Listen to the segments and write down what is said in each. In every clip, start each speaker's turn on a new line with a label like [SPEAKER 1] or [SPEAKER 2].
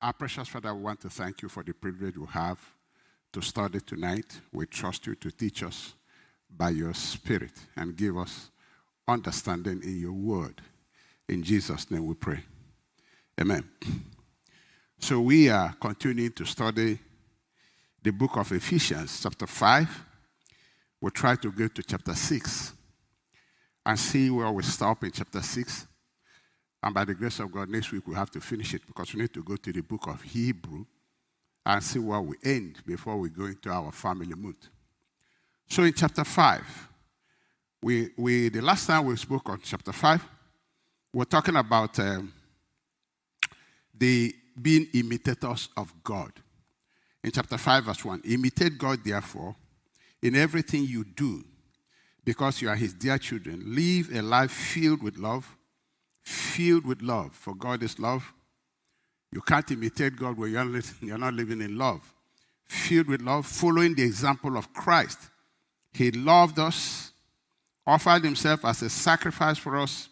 [SPEAKER 1] Our precious Father, we want to thank you for the privilege we have to study tonight. We trust you to teach us by your Spirit and give us understanding in your word. In Jesus' name we pray. Amen. So we are continuing to study the book of Ephesians, chapter 5. We'll try to go to chapter 6 and see where we stop in chapter 6. And by the grace of God, next week we have to finish it because we need to go to the book of Hebrew and see where we end before we go into our family mood. So in chapter 5, we, we, the last time we spoke on chapter 5, we're talking about um, the being imitators of God. In chapter 5, verse 1, imitate God, therefore, in everything you do, because you are his dear children. Live a life filled with love, filled with love, for God is love. You can't imitate God when you're, not living in love. Filled with love, following the example of Christ. He loved us, offered himself as a sacrifice for us,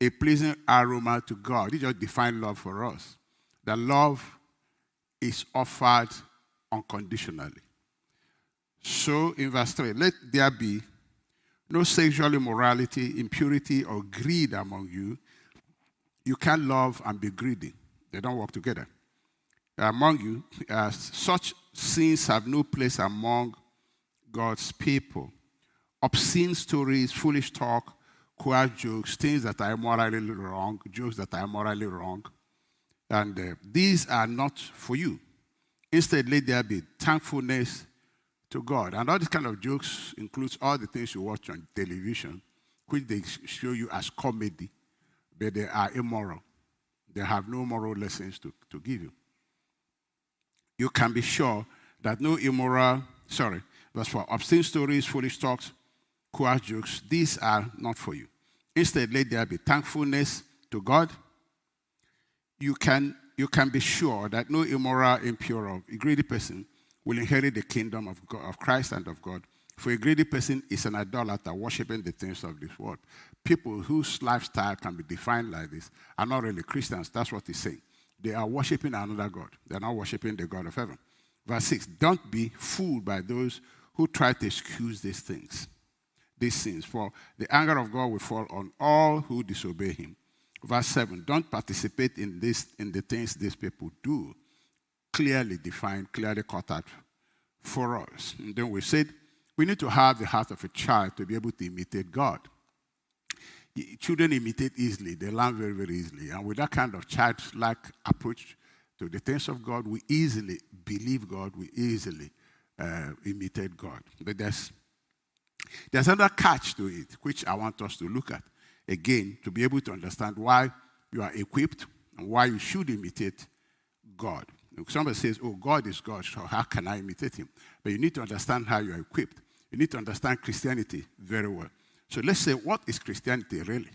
[SPEAKER 1] a pleasing aroma to God. He just defined love for us. The love is offered unconditionally. So, in verse 3, let there be no sexual immorality, impurity, or greed among you. You can't love and be greedy, they don't work together. Among you, uh, such sins have no place among God's people. Obscene stories, foolish talk, queer jokes, things that are morally wrong, jokes that are morally wrong. And uh, these are not for you. Instead, let there be thankfulness to God. And all these kind of jokes includes all the things you watch on television, which they show you as comedy, but they are immoral. They have no moral lessons to, to give you. You can be sure that no immoral, sorry, verse 4, obscene stories, foolish talks, queer jokes, these are not for you. Instead, let there be thankfulness to God. You can, you can be sure that no immoral, impure, or greedy person will inherit the kingdom of, God, of Christ and of God. For a greedy person is an idolater, worshiping the things of this world. People whose lifestyle can be defined like this are not really Christians. That's what he's saying. They are worshiping another God. They're not worshiping the God of heaven. Verse 6 Don't be fooled by those who try to excuse these things, these sins, for the anger of God will fall on all who disobey him. Verse 7 Don't participate in, this, in the things these people do clearly defined, clearly cut out for us. And then we said we need to have the heart of a child to be able to imitate God. Children imitate easily, they learn very, very easily. And with that kind of childlike approach to the things of God, we easily believe God, we easily uh, imitate God. But there's, there's another catch to it, which I want us to look at again to be able to understand why you are equipped and why you should imitate God. Somebody says, Oh, God is God, so how can I imitate him? But you need to understand how you are equipped. You need to understand Christianity very well. So let's say, what is Christianity really?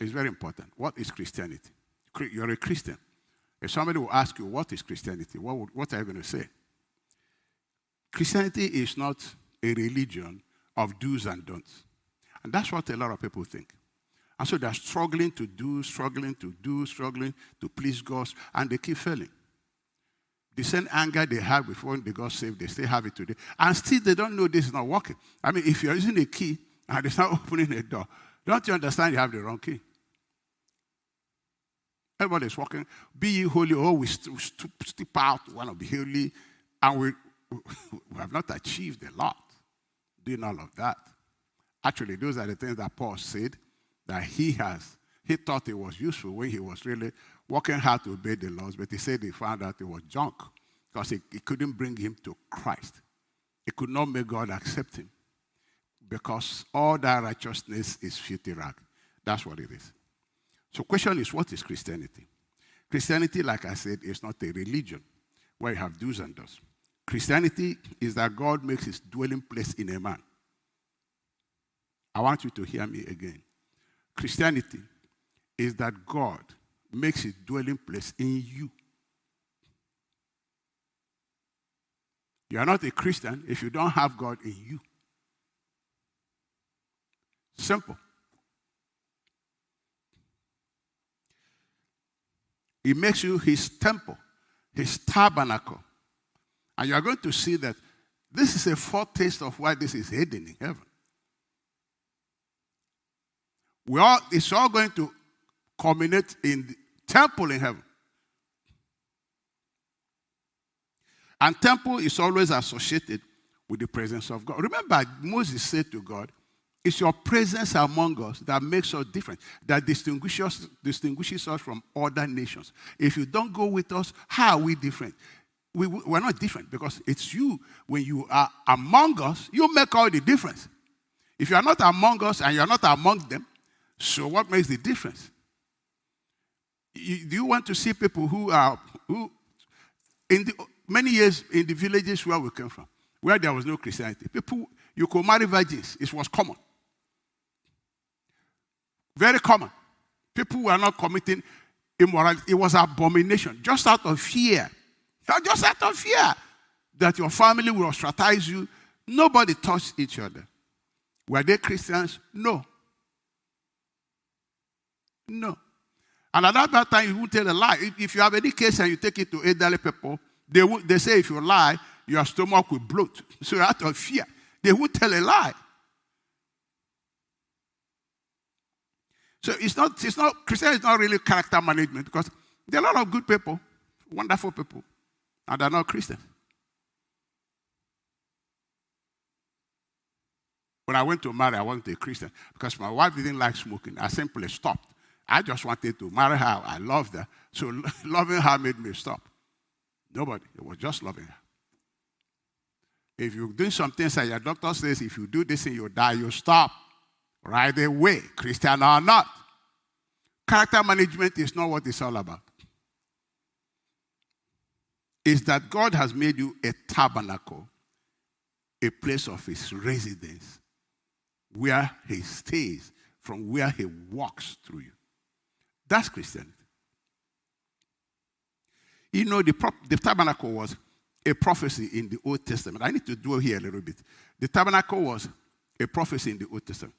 [SPEAKER 1] It's very important. What is Christianity? You're a Christian. If somebody will ask you, What is Christianity? What, would, what are you going to say? Christianity is not a religion of do's and don'ts. And that's what a lot of people think. And so they're struggling to do, struggling to do, struggling to please God, and they keep failing. The same anger they had before they got saved, they still have it today. And still they don't know this is not working. I mean, if you're using a key and it's not opening a door, don't you understand you have the wrong key? Everybody's walking. Be ye holy. Oh, we step out, we want to be holy. And we, we have not achieved a lot doing all of that. Actually, those are the things that Paul said that he has. He thought it was useful when he was really working hard to obey the laws, but he said he found out it was junk because it, it couldn't bring him to Christ. It could not make God accept him because all that righteousness is filthy rag. That's what it is. So, question is, what is Christianity? Christianity, like I said, is not a religion where you have do's and don'ts. Christianity is that God makes his dwelling place in a man. I want you to hear me again. Christianity is that God makes his dwelling place in you. You are not a Christian if you don't have God in you. Simple. He makes you his temple, his tabernacle. And you are going to see that this is a foretaste of why this is hidden in heaven. We all, it's all going to culminate in the temple in heaven. And temple is always associated with the presence of God. Remember, Moses said to God, It's your presence among us that makes us different, that distinguishes, distinguishes us from other nations. If you don't go with us, how are we different? We, we're not different because it's you. When you are among us, you make all the difference. If you are not among us and you are not among them, so what makes the difference? Do you want to see people who are who in the many years in the villages where we came from, where there was no Christianity, people, you could marry virgins. It was common. Very common. People were not committing immorality. It was abomination, just out of fear. Just out of fear that your family will ostracize you. Nobody touched each other. Were they Christians? No. No. And at that time, you won't tell a lie. If you have any case and you take it to elderly people, they, will, they say if you lie, your stomach will bloat. So out of fear, they won't tell a lie. So it's not, it's not, Christianity is not really character management because there are a lot of good people, wonderful people, and they're not Christians. When I went to marry, I wasn't a Christian because my wife didn't like smoking. I simply stopped. I just wanted to marry her. I loved her. So loving her made me stop. Nobody. It was just loving her. If you do something and your doctor says if you do this and you die, you stop right away, Christian or not. Character management is not what it's all about. It's that God has made you a tabernacle, a place of his residence, where he stays, from where he walks through you. That's Christianity. You know, the, the tabernacle was a prophecy in the Old Testament. I need to dwell here a little bit. The tabernacle was a prophecy in the Old Testament.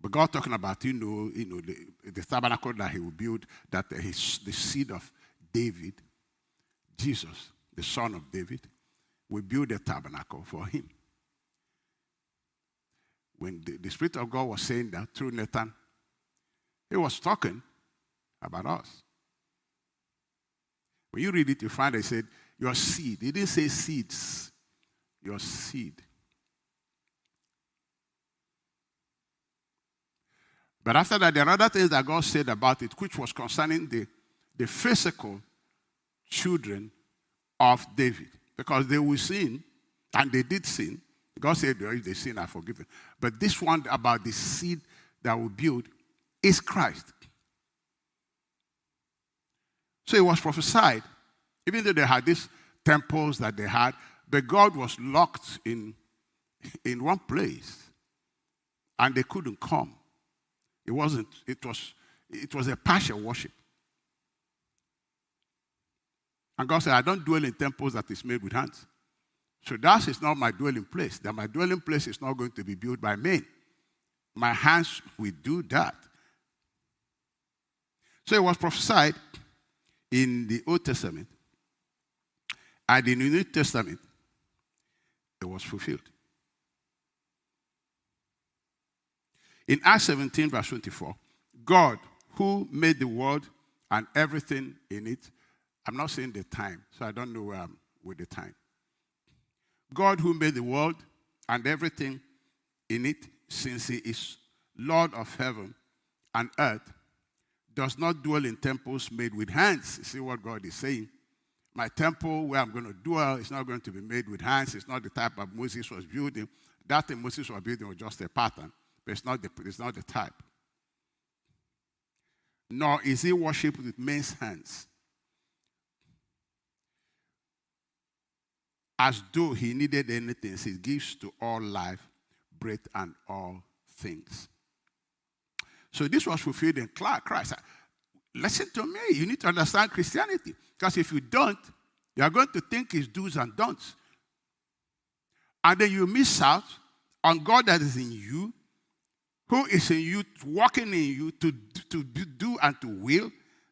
[SPEAKER 1] But God talking about, you know, you know the, the tabernacle that he will build, that his, the seed of David, Jesus, the son of David, will build a tabernacle for him. When the, the Spirit of God was saying that through Nathan, he was talking about us. When you read it, you find it said, Your seed. He didn't say seeds, your seed. But after that, there are other things that God said about it, which was concerning the, the physical children of David. Because they will sin, and they did sin. God said, if they sin, I forgive them. But this one about the seed that will build is Christ. So it was prophesied, even though they had these temples that they had, but God was locked in, in one place and they couldn't come. It wasn't, it was, it was a partial worship. And God said, I don't dwell in temples that is made with hands. So that is not my dwelling place. That my dwelling place is not going to be built by men. My hands will do that. So it was prophesied in the Old Testament and in the New Testament, it was fulfilled. In Acts 17, verse 24, God, who made the world and everything in it, I'm not saying the time, so I don't know where I'm with the time. God, who made the world and everything in it, since He is Lord of heaven and earth, does not dwell in temples made with hands. You see what God is saying? My temple where I'm going to dwell is not going to be made with hands. It's not the type of Moses was building. That thing Moses was building was just a pattern, but it's not the, it's not the type. Nor is he worshipped with men's hands. As though he needed anything, he gives to all life, breath, and all things. So this was fulfilled in Christ. Listen to me. You need to understand Christianity. Because if you don't, you are going to think it's do's and don'ts. And then you miss out on God that is in you, who is in you, walking in you to, to do and to will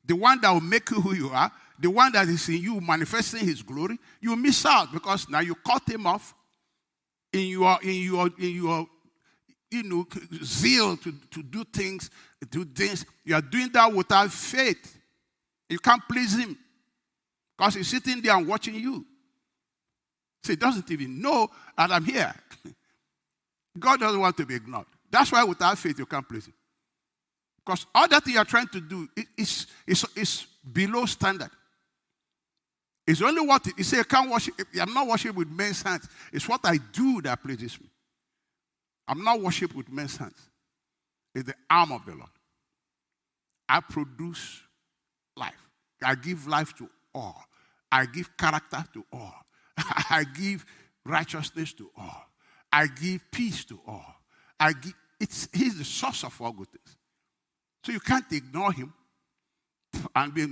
[SPEAKER 1] the one that will make you who you are, the one that is in you manifesting his glory, you miss out because now you cut him off in your in your in your you know zeal to, to do things, do things. You are doing that without faith. You can't please him. Because he's sitting there and watching you. So he doesn't even know that I'm here. God doesn't want to be ignored. That's why without faith you can't please him. Because all that you are trying to do is, is, is below standard. It's only what you say, I can't worship. I'm not worshiping with men's hands. It's what I do that pleases me. I'm not worshiping with men's hands. It's the arm of the Lord. I produce life. I give life to all. I give character to all. I give righteousness to all. I give peace to all. I give, it's, he's the source of all good things. So you can't ignore him and be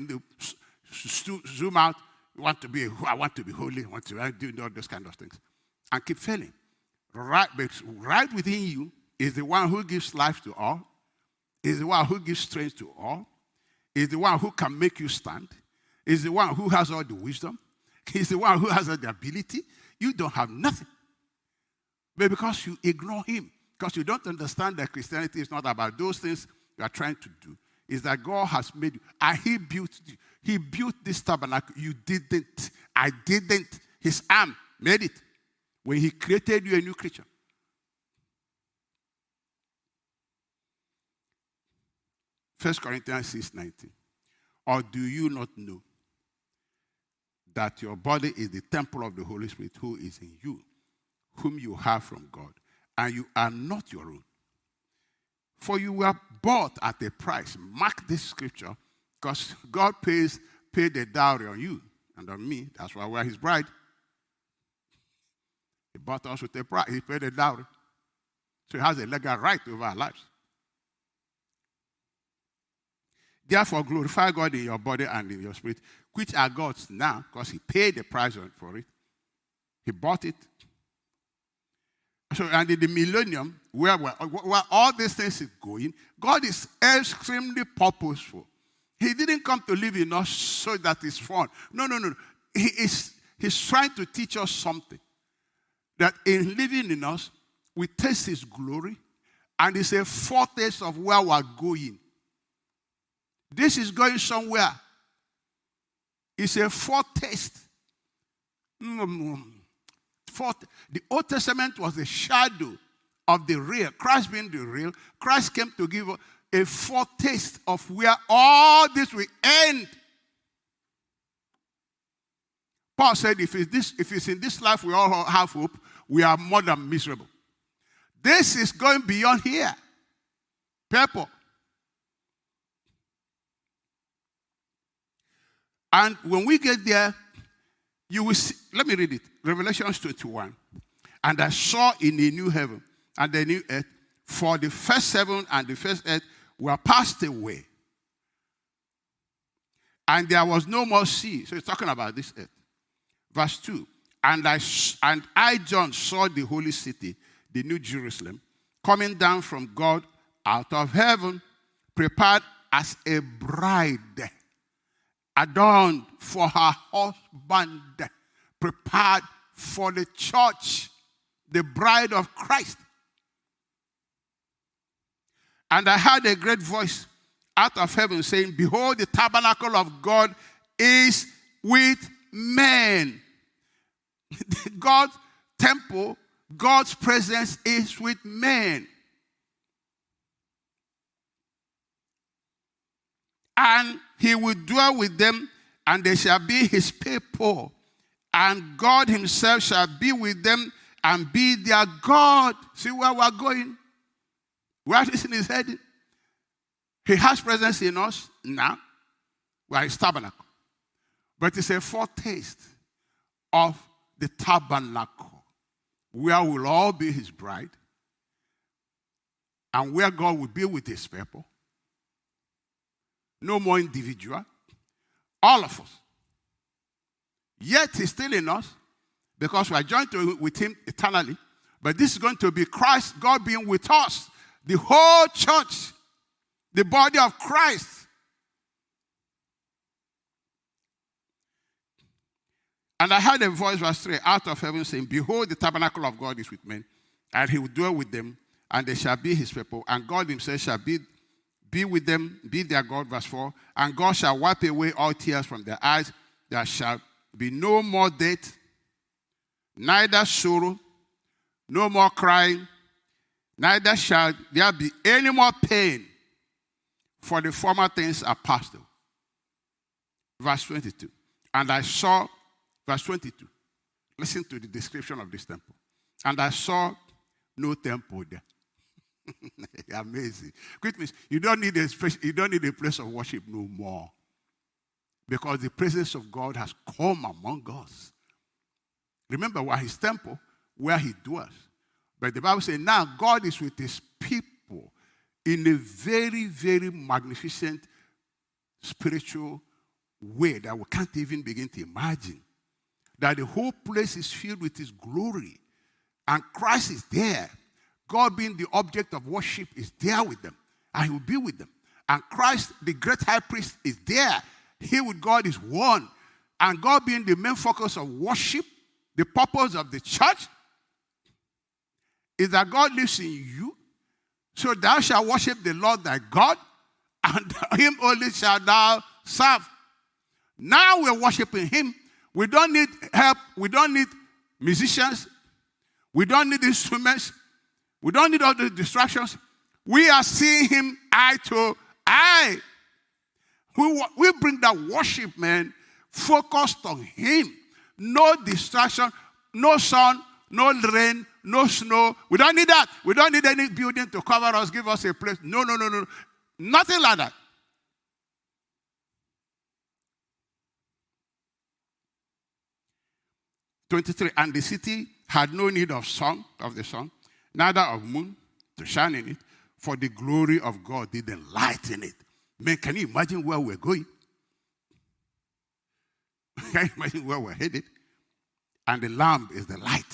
[SPEAKER 1] zoom out. You want to be, I want to be holy. I want to do all those kind of things. And keep failing. Right, but right within you is the one who gives life to all, is the one who gives strength to all, is the one who can make you stand, is the one who has all the wisdom, is the one who has all the ability. You don't have nothing. But because you ignore him, because you don't understand that Christianity is not about those things you are trying to do, is that God has made you, and he built you. He built this tabernacle. You didn't. I didn't. His arm made it when he created you a new creature. First Corinthians 6 19. Or do you not know that your body is the temple of the Holy Spirit who is in you, whom you have from God, and you are not your own? For you were bought at a price. Mark this scripture because God pays paid the dowry on you and on me. That's why we're his bride. He bought us with a price. He paid the dowry. So he has a legal right over our lives. Therefore, glorify God in your body and in your spirit, which are God's now, because He paid the price for it. He bought it. So, and in the millennium, where, where, where all these things is going, God is extremely purposeful. He didn't come to live in us so that it's fun. No, no, no. He is, he's trying to teach us something. That in living in us, we taste His glory, and it's a foretaste of where we're going. This is going somewhere. It's a foretaste. Mm, the Old Testament was a shadow of the real. Christ being the real. Christ came to give a foretaste of where all this will end. Paul said, if it's, this, if it's in this life we all have hope, we are more than miserable. This is going beyond here. People, And when we get there, you will see, let me read it. Revelation 21. And I saw in the new heaven and the new earth, for the first heaven and the first earth were passed away. And there was no more sea. So he's talking about this earth. Verse 2. And I, and I, John, saw the holy city, the new Jerusalem, coming down from God out of heaven, prepared as a bride adorned for her husband, prepared for the church, the bride of Christ. And I heard a great voice out of heaven saying, Behold, the tabernacle of God is with men. God's temple, God's presence is with men. And he will dwell with them, and they shall be his people. And God himself shall be with them and be their God. See where we're going? Where this is heading? He has presence in us now. We are his tabernacle. But it's a foretaste of the tabernacle where we'll all be his bride and where God will be with his people no more individual. All of us. Yet he's still in us because we are joined to, with him eternally. But this is going to be Christ, God being with us, the whole church, the body of Christ. And I heard a voice, verse 3, out of heaven saying, Behold, the tabernacle of God is with men, and he will dwell with them, and they shall be his people, and God himself shall be, be with them, be their God, verse 4. And God shall wipe away all tears from their eyes. There shall be no more death, neither sorrow, no more crying, neither shall there be any more pain, for the former things are past. Verse 22. And I saw Verse 22. Listen to the description of this temple. And I saw no temple there. Amazing. Which means you don't need a you don't need a place of worship no more. Because the presence of God has come among us. Remember where his temple, where he dwells. But the Bible says now God is with his people in a very, very magnificent spiritual way that we can't even begin to imagine that the whole place is filled with His glory. And Christ is there. God, being the object of worship, is there with them. And He will be with them. And Christ, the great high priest, is there. He with God is one. And God being the main focus of worship, the purpose of the church, is that God lives in you. So thou shalt worship the Lord thy God, and him only shalt thou serve. Now we're worshiping him we don't need help. We don't need musicians. We don't need instruments. We don't need all the distractions. We are seeing him eye to eye. We, we bring that worship, man, focused on him. No distraction, no sun, no rain, no snow. We don't need that. We don't need any building to cover us, give us a place. No, no, no, no. Nothing like that. 23. And the city had no need of sun, of the sun, neither of moon to shine in it, for the glory of God did enlighten it. Man, can you imagine where we're going? can you imagine where we're headed? And the lamp is the light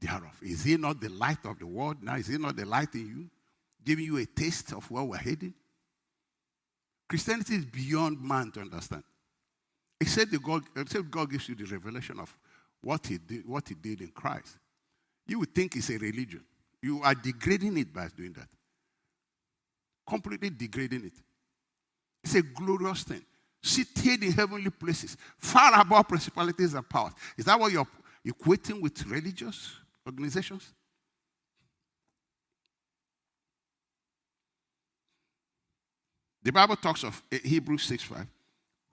[SPEAKER 1] thereof. Is he not the light of the world now? Is he not the light in you? Giving you a taste of where we're heading? Christianity is beyond man to understand. Except, the God, except God gives you the revelation of what he did, what he did in Christ, you would think it's a religion. You are degrading it by doing that. Completely degrading it. It's a glorious thing. Seated in heavenly places, far above principalities and powers. Is that what you're equating with religious organizations? The Bible talks of eh, Hebrews 6 5,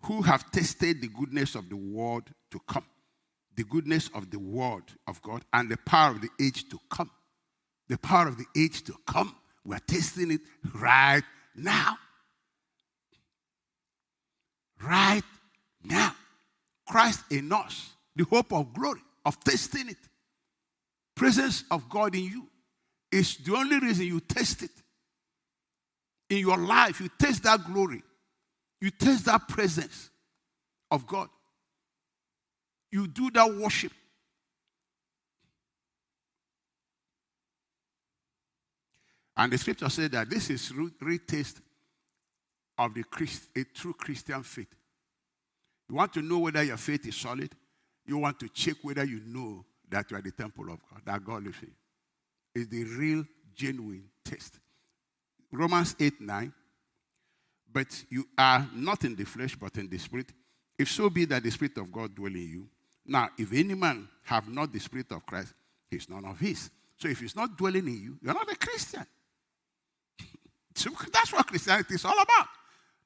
[SPEAKER 1] who have tasted the goodness of the world to come the goodness of the word of God and the power of the age to come. The power of the age to come. We're tasting it right now. Right now. Christ in us, the hope of glory, of tasting it. Presence of God in you is the only reason you taste it. In your life, you taste that glory. You taste that presence of God you do that worship. And the scripture said that this is real taste of the Christ, a true Christian faith. You want to know whether your faith is solid. You want to check whether you know that you are the temple of God, that God lives in you. It's the real, genuine test. Romans 8 9. But you are not in the flesh, but in the spirit. If so be that the spirit of God dwell in you. Now, if any man have not the Spirit of Christ, he's none of his. So if he's not dwelling in you, you're not a Christian. that's what Christianity is all about.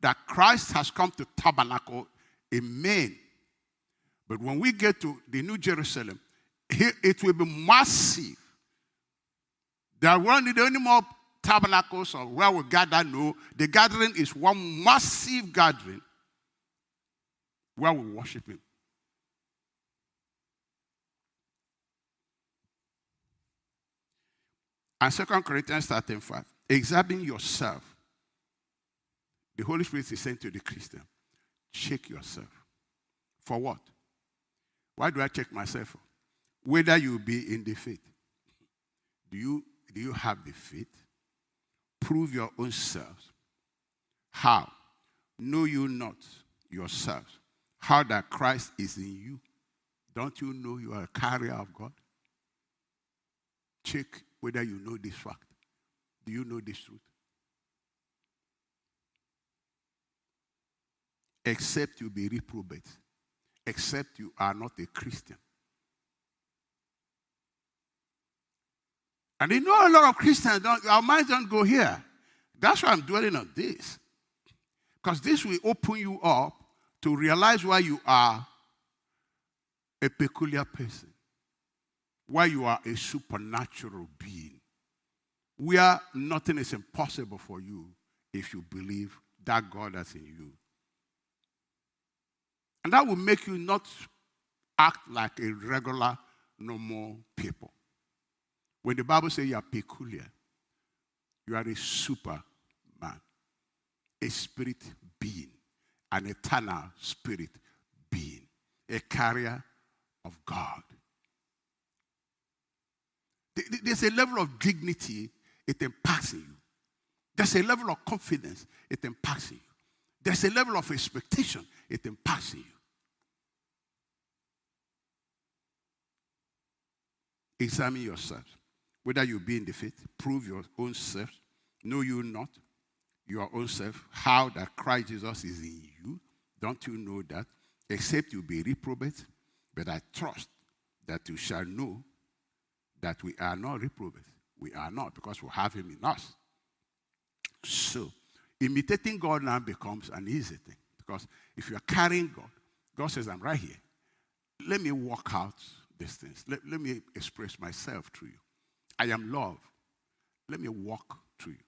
[SPEAKER 1] That Christ has come to tabernacle in men. But when we get to the New Jerusalem, it will be massive. There won't need any more tabernacles or where we gather. No, the gathering is one massive gathering where we worship Him. And 2 Corinthians 13 5. Examine yourself. The Holy Spirit is saying to the Christian, check yourself. For what? Why do I check myself? Whether you be in the faith. Do you, do you have the faith? Prove your own selves. How? Know you not yourselves. How that Christ is in you, Don't you know you are a carrier of God? Check whether you know this fact. Do you know this truth? Except you be reprobate, except you are not a Christian. And you know a lot of Christians don't, our minds don't go here. That's why I'm dwelling on this. Because this will open you up to realize why you are a peculiar person, why you are a supernatural being, where nothing is impossible for you if you believe that God is in you. And that will make you not act like a regular, normal people. When the Bible says you are peculiar, you are a super man, a spirit being, an eternal spirit being, a carrier of God. There's a level of dignity it impacts you. There's a level of confidence it impacts you. There's a level of expectation it impacts you. Examine yourself. Whether you be in the faith, prove your own self. Know you not your own self, how that Christ Jesus is in you. Don't you know that? Except you be reprobate, but I trust that you shall know that we are not reprobate. We are not, because we have him in us. So, imitating God now becomes an easy thing. Because if you are carrying God, God says, I'm right here. Let me walk out these things. Let, let me express myself through you. I am love. Let me walk through you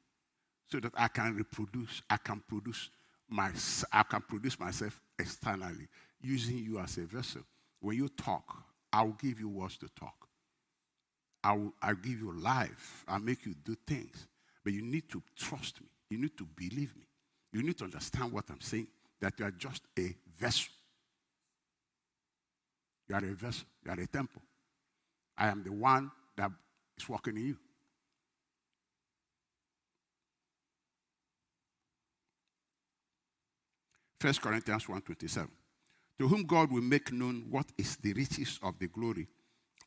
[SPEAKER 1] so that I can reproduce, I can produce my, I can produce myself externally using you as a vessel. When you talk, I will give you words to talk. I will I'll give you life. I'll make you do things. But you need to trust me. You need to believe me. You need to understand what I'm saying, that you are just a vessel. You are a vessel. You are a temple. I am the one that is working in you. First Corinthians 1.27 To whom God will make known what is the riches of the glory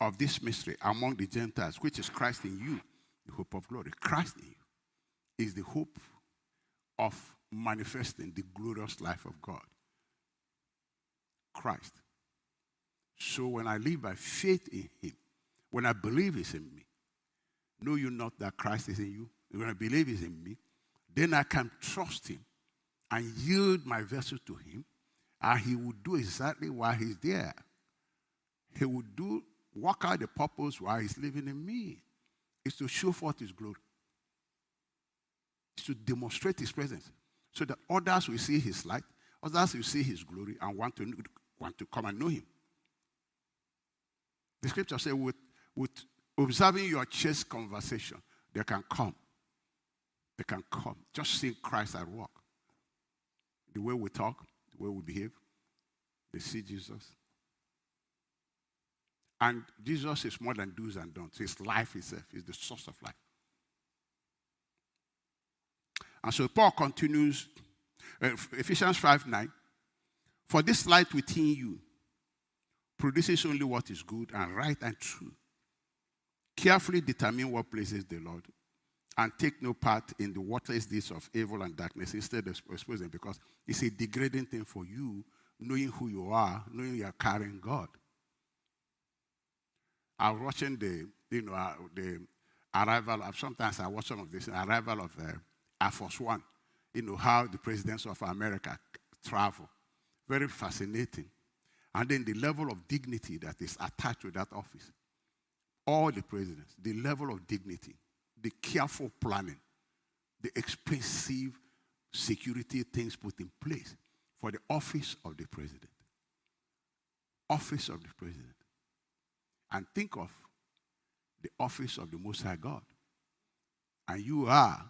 [SPEAKER 1] of this mystery among the Gentiles, which is Christ in you, the hope of glory. Christ in you is the hope of manifesting the glorious life of God. Christ. So when I live by faith in Him, when I believe He's in me, know you not that Christ is in you? When I believe He's in me, then I can trust Him and yield my vessel to Him, and He will do exactly why He's there. He will do work out the purpose why He's living in me. Is to show forth His glory. It's to demonstrate His presence, so that others will see His light, others will see His glory, and want to want to come and know Him. The scripture says, with, with observing your church conversation, they can come. They can come. Just seeing Christ at work. The way we talk, the way we behave, they see Jesus. And Jesus is more than do's and don'ts. His life itself is the source of life. And so Paul continues, uh, Ephesians 5 9. For this light within you, produces only what is good and right and true. Carefully determine what pleases the Lord and take no part in the worthless deeds of evil and darkness. Instead, expose them because it's a degrading thing for you, knowing who you are, knowing you are carrying God. I was watching the, you know, uh, the arrival of, sometimes I watch some of this, arrival of uh, Air Force One. You know, how the presidents of America travel. Very fascinating. And then the level of dignity that is attached to that office. All the presidents, the level of dignity, the careful planning, the expensive security things put in place for the office of the president. Office of the president. And think of the office of the Most High God. And you are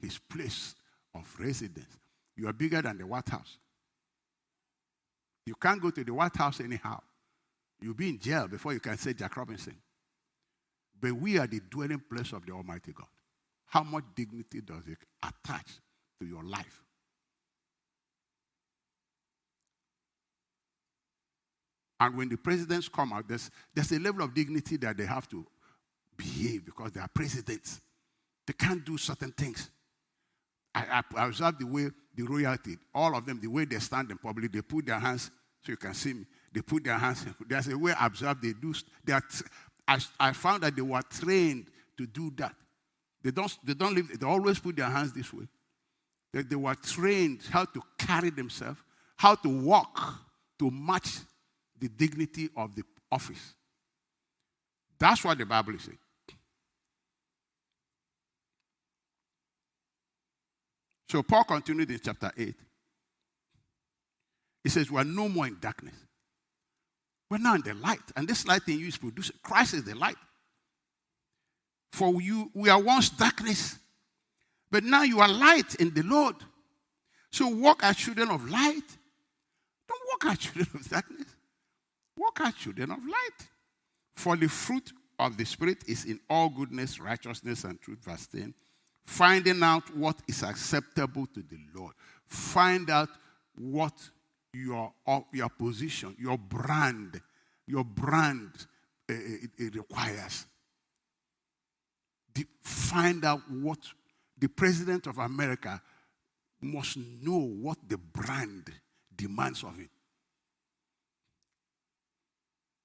[SPEAKER 1] his place of residence. You are bigger than the White House. You can't go to the White House anyhow. You'll be in jail before you can say Jack Robinson. But we are the dwelling place of the Almighty God. How much dignity does it attach to your life? And when the presidents come out, there's, there's a level of dignity that they have to behave because they are presidents. They can't do certain things. I, I, I observe the way the royalty, all of them, the way they stand in public, they put their hands so you can see me. They put their hands. There's a way I observe they do. They are, I, I found that they were trained to do that. They don't, they don't live, they always put their hands this way. They, they were trained how to carry themselves, how to walk to match the dignity of the office. That's what the Bible is saying. So Paul continued in chapter 8. He says, We're no more in darkness. We're now in the light. And this light in you is produced. Christ is the light. For you, we are once darkness, but now you are light in the Lord. So walk as children of light. Don't walk as children of darkness. Walk as children of light. For the fruit of the Spirit is in all goodness, righteousness, and truth. Verse 10. Finding out what is acceptable to the Lord. Find out what your, your position, your brand, your brand uh, it, it requires. Find out what the president of America must know what the brand demands of him.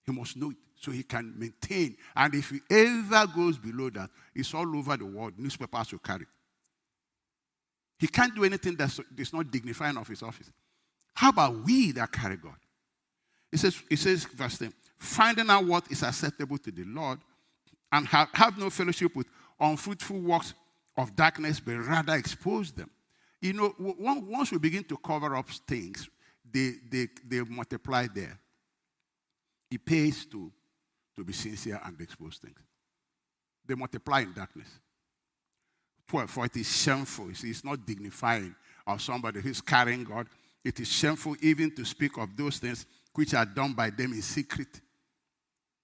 [SPEAKER 1] He must know it so he can maintain. And if he ever goes below that, it's all over the world. Newspapers will carry. He can't do anything that's, that's not dignifying of his office. How about we that carry God? It says, it says, verse 10, finding out what is acceptable to the Lord and have, have no fellowship with unfruitful works of darkness, but rather expose them. You know, once we begin to cover up things, they, they, they multiply there. It pays to, to be sincere and expose things. They multiply in darkness. 12, for it is shameful. It's not dignifying of somebody who's carrying God it is shameful even to speak of those things which are done by them in secret.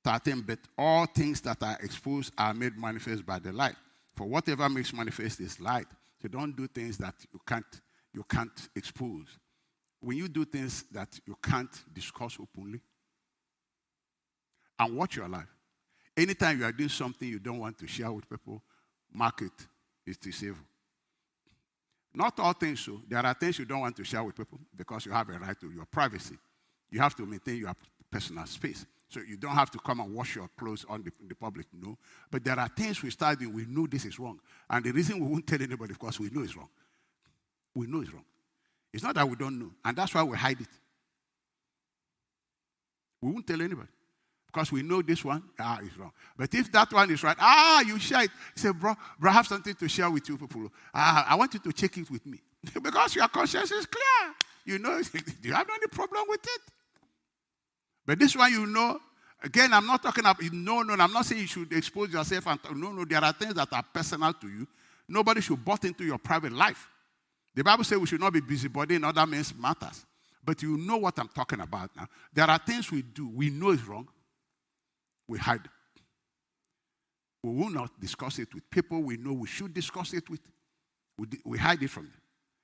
[SPEAKER 1] 13. But all things that are exposed are made manifest by the light. For whatever makes manifest is light. So don't do things that you can't, you can't expose. When you do things that you can't discuss openly, and watch your life. Anytime you are doing something you don't want to share with people, mark it. It's evil. Not all things so. There are things you don't want to share with people because you have a right to your privacy. You have to maintain your personal space. So you don't have to come and wash your clothes on the, the public, no. But there are things we start doing, we know this is wrong. And the reason we won't tell anybody, of course, we know it's wrong. We know it's wrong. It's not that we don't know. And that's why we hide it. We won't tell anybody because we know this one ah, is wrong. But if that one is right, ah, you share it. Say, bro, bro, I have something to share with you people. Ah, I want you to check it with me. because your conscience is clear. You know, do you have any problem with it? But this one, you know, again, I'm not talking about, no, no, I'm not saying you should expose yourself. And, no, no, there are things that are personal to you. Nobody should butt into your private life. The Bible says we should not be busybody in other men's matters. But you know what I'm talking about now. There are things we do, we know is wrong, we hide. We will not discuss it with people we know we should discuss it with. We, we hide it from them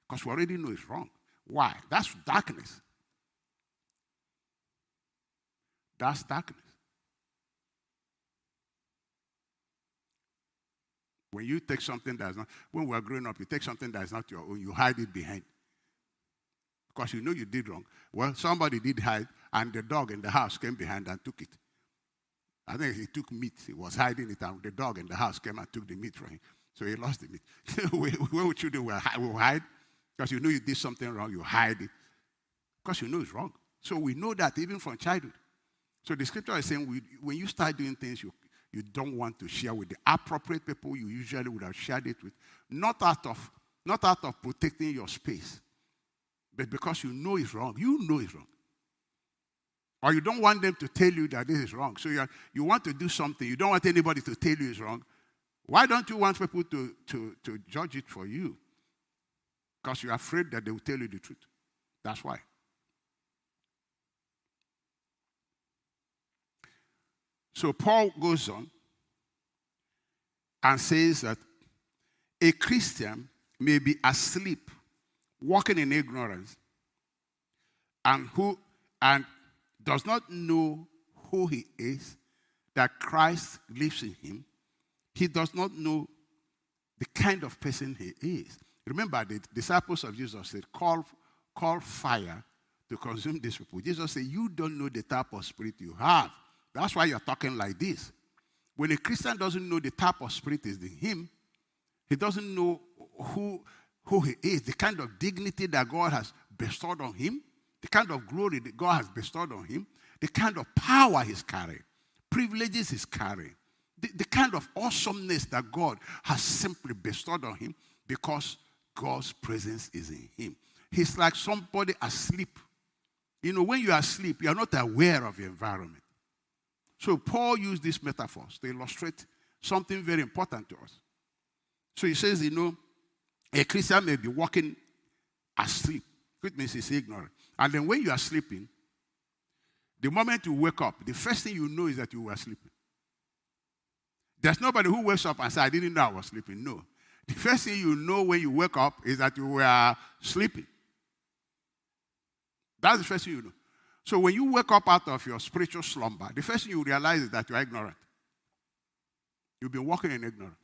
[SPEAKER 1] because we already know it's wrong. Why? That's darkness. That's darkness. When you take something that's not, when we're growing up, you take something that's not your own, you hide it behind. Because you know you did wrong. Well, somebody did hide, and the dog in the house came behind and took it. I think he took meat. He was hiding it, and the dog in the house came and took the meat from him. So he lost the meat. when would you do? We hide because you know you did something wrong. You hide it because you know it's wrong. So we know that even from childhood. So the scripture is saying we, when you start doing things you, you don't want to share with the appropriate people you usually would have shared it with, not out of not out of protecting your space, but because you know it's wrong. You know it's wrong. Or you don't want them to tell you that this is wrong. So you you want to do something, you don't want anybody to tell you it's wrong. Why don't you want people to, to, to judge it for you? Because you're afraid that they will tell you the truth. That's why. So Paul goes on and says that a Christian may be asleep, walking in ignorance, and who and does not know who he is, that Christ lives in him, he does not know the kind of person he is. Remember, the disciples of Jesus said, call, call fire to consume these people. Jesus said, You don't know the type of spirit you have. That's why you're talking like this. When a Christian doesn't know the type of spirit is in him, he doesn't know who, who he is, the kind of dignity that God has bestowed on him, the kind of glory that God has bestowed on him, the kind of power he's carrying, privileges he's carrying, the, the kind of awesomeness that God has simply bestowed on him because God's presence is in him. He's like somebody asleep. You know, when you are asleep, you are not aware of your environment. So Paul used these metaphors to illustrate something very important to us. So he says, you know, a Christian may be walking asleep, which means he's ignorant. And then when you are sleeping, the moment you wake up, the first thing you know is that you were sleeping. There's nobody who wakes up and says, I didn't know I was sleeping. No. The first thing you know when you wake up is that you were sleeping. That's the first thing you know. So when you wake up out of your spiritual slumber, the first thing you realize is that you are ignorant. You've been walking in ignorance.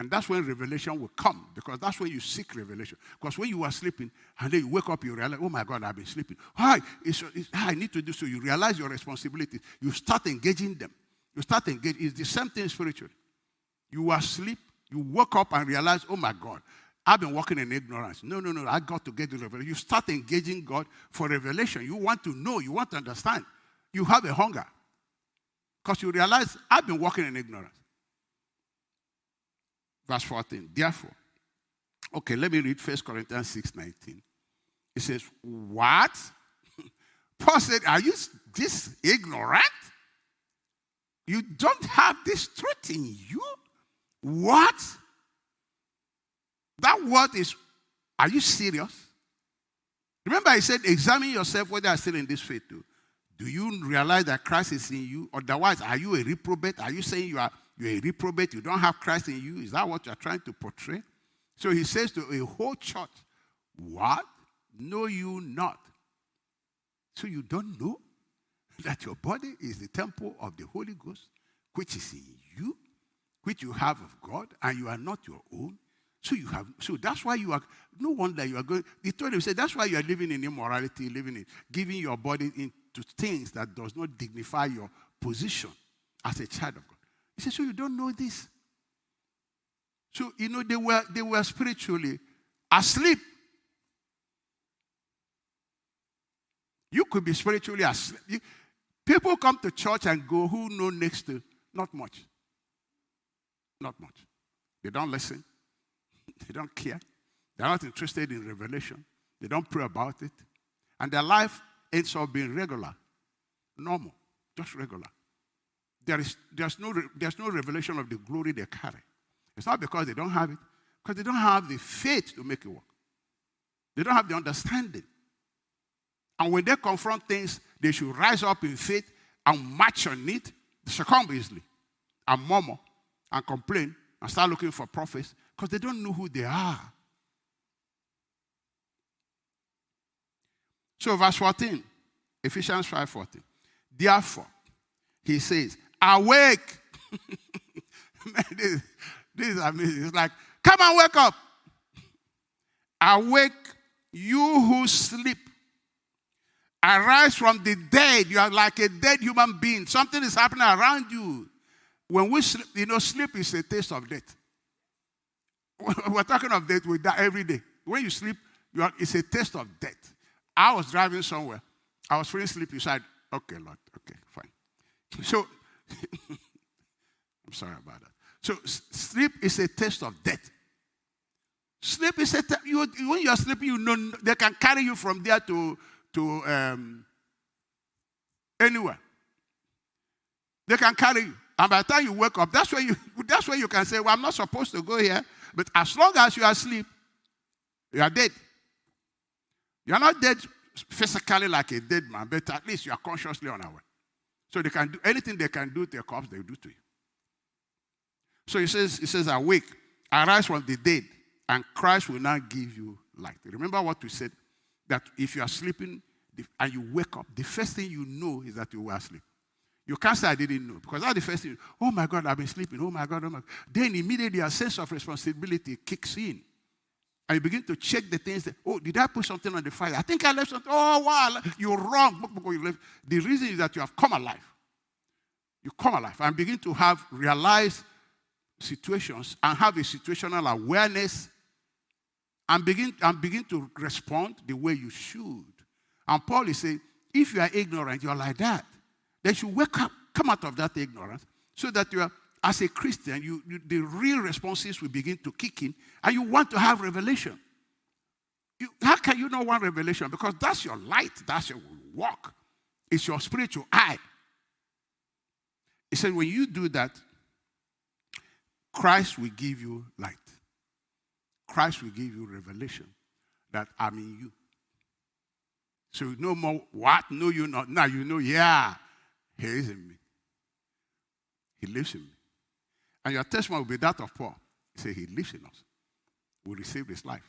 [SPEAKER 1] And that's when revelation will come, because that's when you seek revelation. Because when you are sleeping and then you wake up, you realize, oh my God, I've been sleeping. Hi, it's, it's, I need to do so. You realize your responsibility. You start engaging them. You start engaging. It's the same thing spiritually. You are asleep, you wake up and realize, oh my God, I've been walking in ignorance. No, no, no. I got to get the revelation. You start engaging God for revelation. You want to know. You want to understand. You have a hunger. Because you realize I've been walking in ignorance. Verse 14. Therefore, okay, let me read 1 Corinthians 6 19. It says, What? Paul said, Are you this ignorant? You don't have this truth in you? What? That word is, are you serious? Remember, I said, examine yourself whether you're still in this faith too. Do you realize that Christ is in you? Otherwise, are you a reprobate? Are you saying you are you're a reprobate? You don't have Christ in you? Is that what you're trying to portray? So he says to a whole church, What? Know you not? So you don't know that your body is the temple of the Holy Ghost, which is in you, which you have of God, and you are not your own. So you have, so that's why you are, no wonder you are going, he told him, he said, that's why you are living in immorality, living in, giving your body into things that does not dignify your position as a child of God. He said, so you don't know this? So, you know, they were, they were spiritually asleep. You could be spiritually asleep. You, people come to church and go who know next to not much. Not much. They don't listen. They don't care. They're not interested in revelation. They don't pray about it. And their life ends up being regular, normal, just regular. There is, there's, no, there's no revelation of the glory they carry. It's not because they don't have it, because they don't have the faith to make it work. They don't have the understanding. And when they confront things, they should rise up in faith and march on it, succumb easily, and murmur and complain and start looking for prophets because they don't know who they are. So, verse 14, Ephesians 5 14. Therefore, he says, Awake. Man, this, this is amazing. It's like, come and wake up. Awake, you who sleep. Arise from the dead. You are like a dead human being. Something is happening around you. When we sleep, you know, sleep is a taste of death. We're talking of death, we die every day. When you sleep, you are, it's a taste of death. I was driving somewhere. I was feeling sleepy. So I, okay, Lord, okay, fine. So, I'm sorry about that. So, sleep is a taste of death. Sleep is a you, when you are sleeping, you know they can carry you from there to to um, anywhere. They can carry you, and by the time you wake up, that's where you that's where you can say, "Well, I'm not supposed to go here." But as long as you are asleep, you are dead. You are not dead physically like a dead man, but at least you are consciously unaware. So they can do anything they can do to a corpse, they do to you. So he says, he says, awake, arise from the dead, and Christ will now give you light. Remember what we said? That if you are sleeping, and you wake up, the first thing you know is that you were asleep. You can't say I didn't know because that's the first thing. Oh my God, I've been sleeping. Oh my God, oh my God. Then immediately a sense of responsibility kicks in. And you begin to check the things that, oh, did I put something on the fire? I think I left something. Oh, wow, you're wrong. The reason is that you have come alive. You come alive and begin to have realized situations and have a situational awareness and begin, and begin to respond the way you should. And Paul is saying, if you are ignorant, you're like that. Then you wake up, come out of that ignorance, so that you are, as a Christian, you, you, the real responses will begin to kick in, and you want to have revelation. You, how can you not want revelation? Because that's your light, that's your walk, it's your spiritual eye. He said, when you do that, Christ will give you light. Christ will give you revelation that I'm in you. So no more what? No, you not. Now you know, yeah, he is in me. He lives in me. And your testimony will be that of Paul. He said, He lives in us. We receive his life.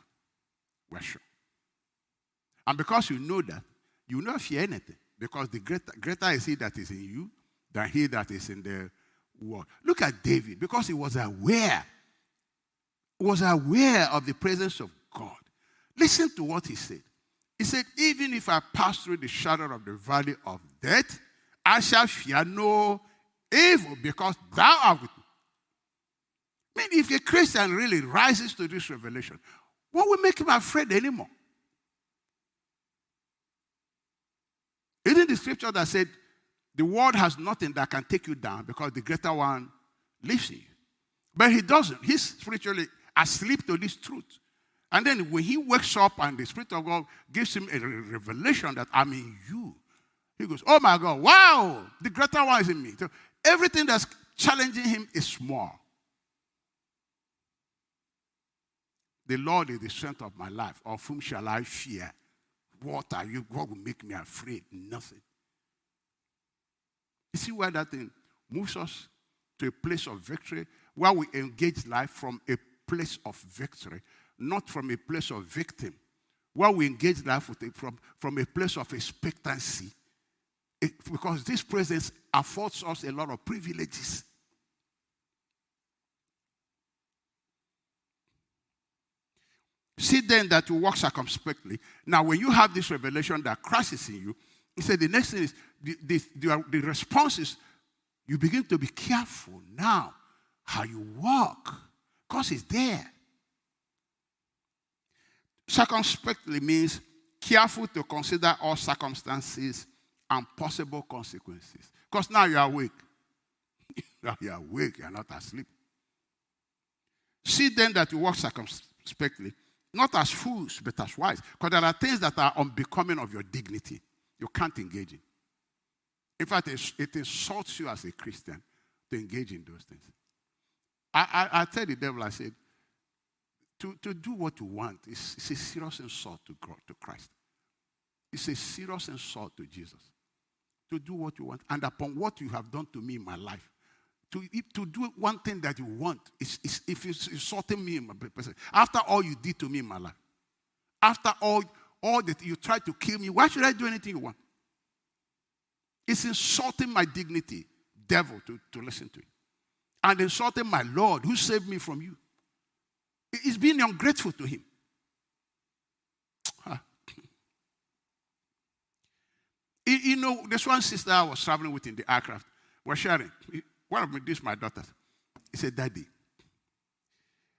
[SPEAKER 1] We're sure. And because you know that, you will not fear anything. Because the greater, greater is he that is in you than he that is in the world. Look at David, because he was aware, was aware of the presence of God. Listen to what he said. He said, Even if I pass through the shadow of the valley of death, I shall fear no evil because thou art with me. I mean, if a Christian really rises to this revelation, what will make him afraid anymore? Isn't the scripture that said, the world has nothing that can take you down because the greater one lives in you? But he doesn't. He's spiritually asleep to this truth. And then when he wakes up and the Spirit of God gives him a revelation that I'm in you, he goes, Oh my God, wow, the greater one is in me. So everything that's challenging him is small. The Lord is the strength of my life. Of whom shall I fear? What are you? What will make me afraid? Nothing. You see where that thing moves us to a place of victory, where we engage life from a place of victory not from a place of victim. Where we engage life it from, from a place of expectancy. It, because this presence affords us a lot of privileges. See then that you walk circumspectly. Now, when you have this revelation that Christ is in you, he said the next thing is the, the, the, the response is you begin to be careful now how you walk because it's there. Circumspectly means careful to consider all circumstances and possible consequences. Because now you're awake. now you're awake, you're not asleep. See then that you walk circumspectly, not as fools, but as wise. Because there are things that are unbecoming of your dignity. You can't engage in. In fact, it insults you as a Christian to engage in those things. I, I, I tell the devil, I said, to, to do what you want is, is a serious insult to God, to Christ. It's a serious insult to Jesus. To do what you want. And upon what you have done to me in my life. To, to do one thing that you want is, is if it's insulting me in my person. After all you did to me in my life. After all, all that you tried to kill me, why should I do anything you want? It's insulting my dignity, devil, to, to listen to it. And insulting my Lord who saved me from you. It's being ungrateful to him. You know, this one sister I was traveling with in the aircraft was sharing. One of my, this my daughter. He said, Daddy,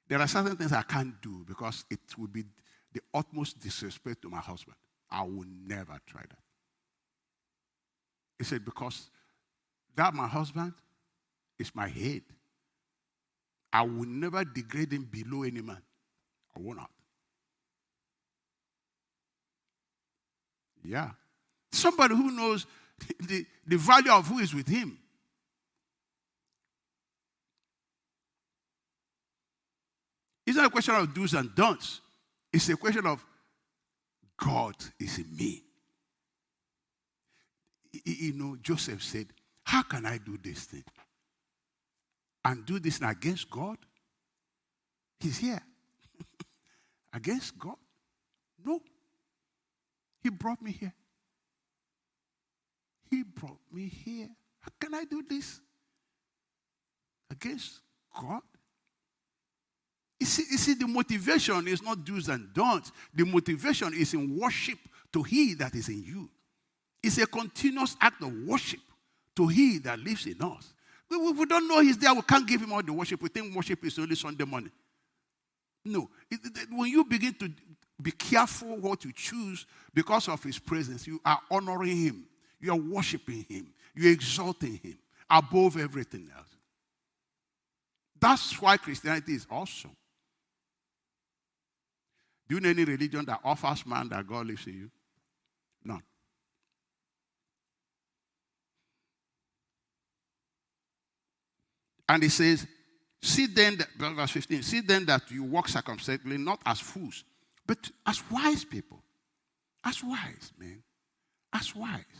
[SPEAKER 1] there are certain things I can't do because it would be the utmost disrespect to my husband. I will never try that. He said, because that my husband is my head. I will never degrade him below any man. I will not. Yeah. Somebody who knows the, the value of who is with him. It's not a question of do's and don'ts. It's a question of God is in me. You know, Joseph said, How can I do this thing? and do this against God? He's here. against God? No. He brought me here. He brought me here. How can I do this against God? You see, you see, the motivation is not do's and don'ts. The motivation is in worship to He that is in you. It's a continuous act of worship to He that lives in us. We, don't know He's there. We can't give Him all the worship. We think worship is only Sunday morning. No. When you begin to be careful what you choose because of His presence, you are honoring Him. You are worshiping Him. You're exalting Him above everything else. That's why Christianity is awesome. Do you know any religion that offers man that God lives in you? None. And he says, See then, that, verse 15, see then that you walk circumspectly, not as fools, but as wise people. As wise, man. As wise.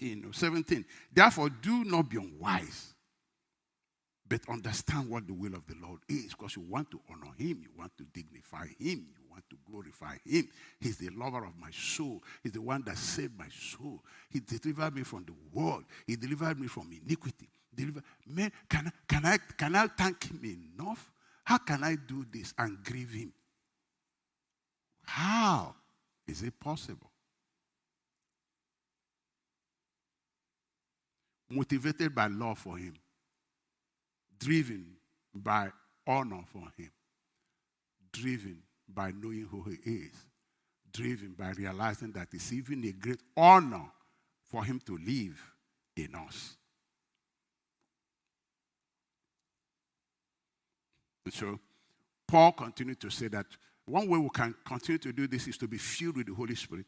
[SPEAKER 1] You know, 17. Therefore, do not be unwise but understand what the will of the Lord is because you want to honor Him, you want to dignify Him, you want to glorify Him. He's the lover of my soul, He's the one that saved my soul. He delivered me from the world, He delivered me from iniquity. Deliver, man, can can, I, can I thank Him enough? How can I do this and grieve Him? How is it possible? Motivated by love for Him driven by honor for him, driven by knowing who he is, driven by realizing that it's even a great honor for him to live in us. And so, Paul continued to say that one way we can continue to do this is to be filled with the Holy Spirit,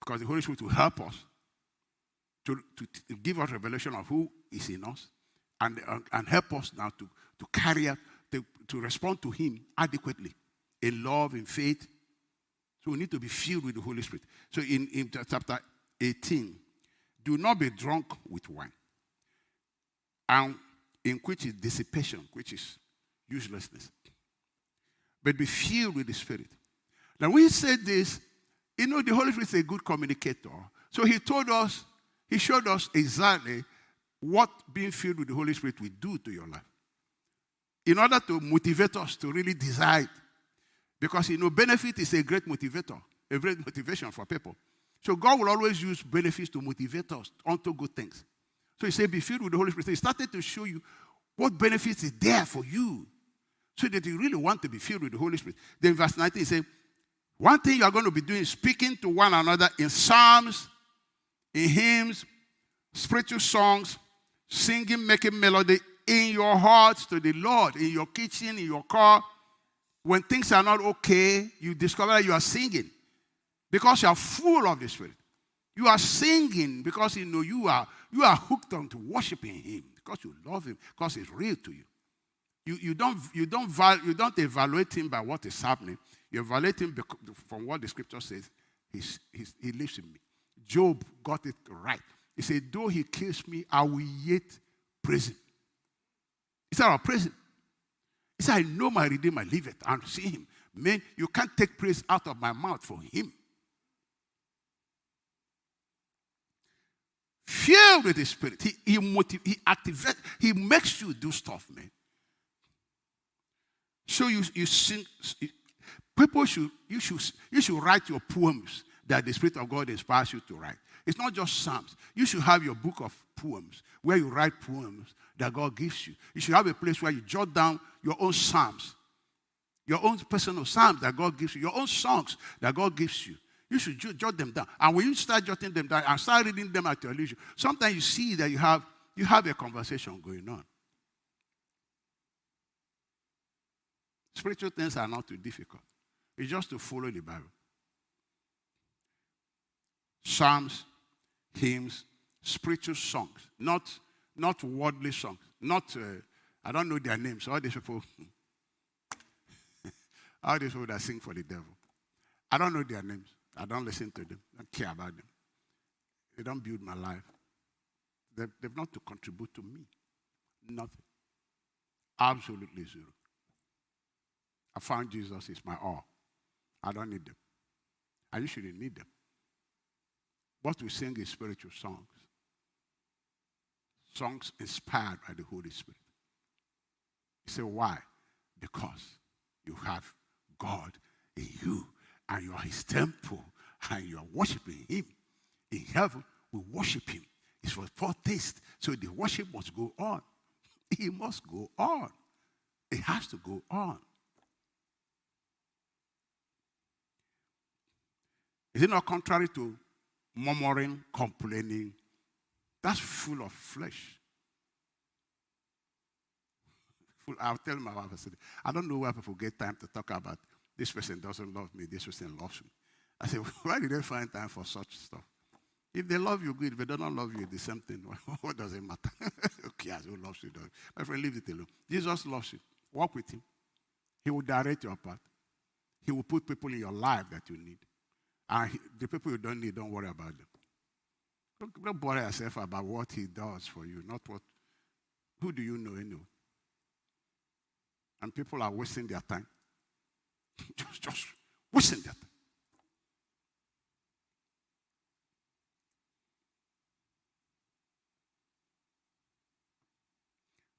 [SPEAKER 1] because the Holy Spirit will help us to, to, to give us revelation of who is in us and, uh, and help us now to, to carry out, to, to respond to Him adequately in love, in faith. So we need to be filled with the Holy Spirit. So in, in chapter 18, do not be drunk with wine, and in which is dissipation, which is uselessness, but be filled with the Spirit. Now, we said this, you know, the Holy Spirit is a good communicator. So he told us, he showed us exactly what being filled with the Holy Spirit will do to your life. In order to motivate us to really desire Because, you know, benefit is a great motivator, a great motivation for people. So God will always use benefits to motivate us onto good things. So he said, be filled with the Holy Spirit. He started to show you what benefits is there for you. So that you really want to be filled with the Holy Spirit. Then verse 19 he said, one thing you are going to be doing is speaking to one another in psalms, in hymns, spiritual songs, singing, making melody in your hearts to the Lord, in your kitchen, in your car. When things are not okay, you discover that you are singing because you are full of the Spirit. You are singing because you know you are you are hooked on to worshiping Him because you love Him because it's real to you. You, you don't you don't you don't evaluate Him by what is happening. You evaluate Him from what the Scripture says. He's, he's, he lives in me. Job got it right. He said, Though he kills me, I will yet praise him. He said, I'll praise him. He said, I know my Redeemer liveth and see him. Man, you can't take praise out of my mouth for him. Filled with the Spirit, he, he, he activates, he makes you do stuff, man. So you, you sing, people should, you should, you should write your poems that the Spirit of God inspires you to write. It's not just Psalms. You should have your book of poems where you write poems that God gives you. You should have a place where you jot down your own Psalms, your own personal Psalms that God gives you, your own songs that God gives you. You should jot them down. And when you start jotting them down and start reading them at your leisure, sometimes you see that you have, you have a conversation going on. Spiritual things are not too difficult. It's just to follow the Bible. Psalms, hymns, spiritual songs, not, not worldly songs, not, uh, I don't know their names, all these people, all these people that sing for the devil. I don't know their names. I don't listen to them. I don't care about them. They don't build my life. They've, they've not to contribute to me. Nothing. Absolutely zero. I found Jesus is my all. I don't need them. I usually need them. What we sing is spiritual songs. Songs inspired by the Holy Spirit. You say, why? Because you have God in you and you are his temple and you are worshiping him. In heaven, we worship him. It's for foretaste. So the worship must go on. It must go on. It has to go on. Is it not contrary to murmuring, complaining? That's full of flesh. I'll tell my wife, I said, I don't know why people get time to talk about this person doesn't love me, this person loves me. I said, why do they find time for such stuff? If they love you, good. If they do not love you, the same thing. what does it matter? okay, as who loves you, does. My friend, leave it alone. Jesus loves you. Walk with him. He will direct your path. He will put people in your life that you need. And the people you don't need, don't worry about them. Don't, don't bother yourself about what he does for you, not what. Who do you know anyway? And people are wasting their time. just, just wasting their time.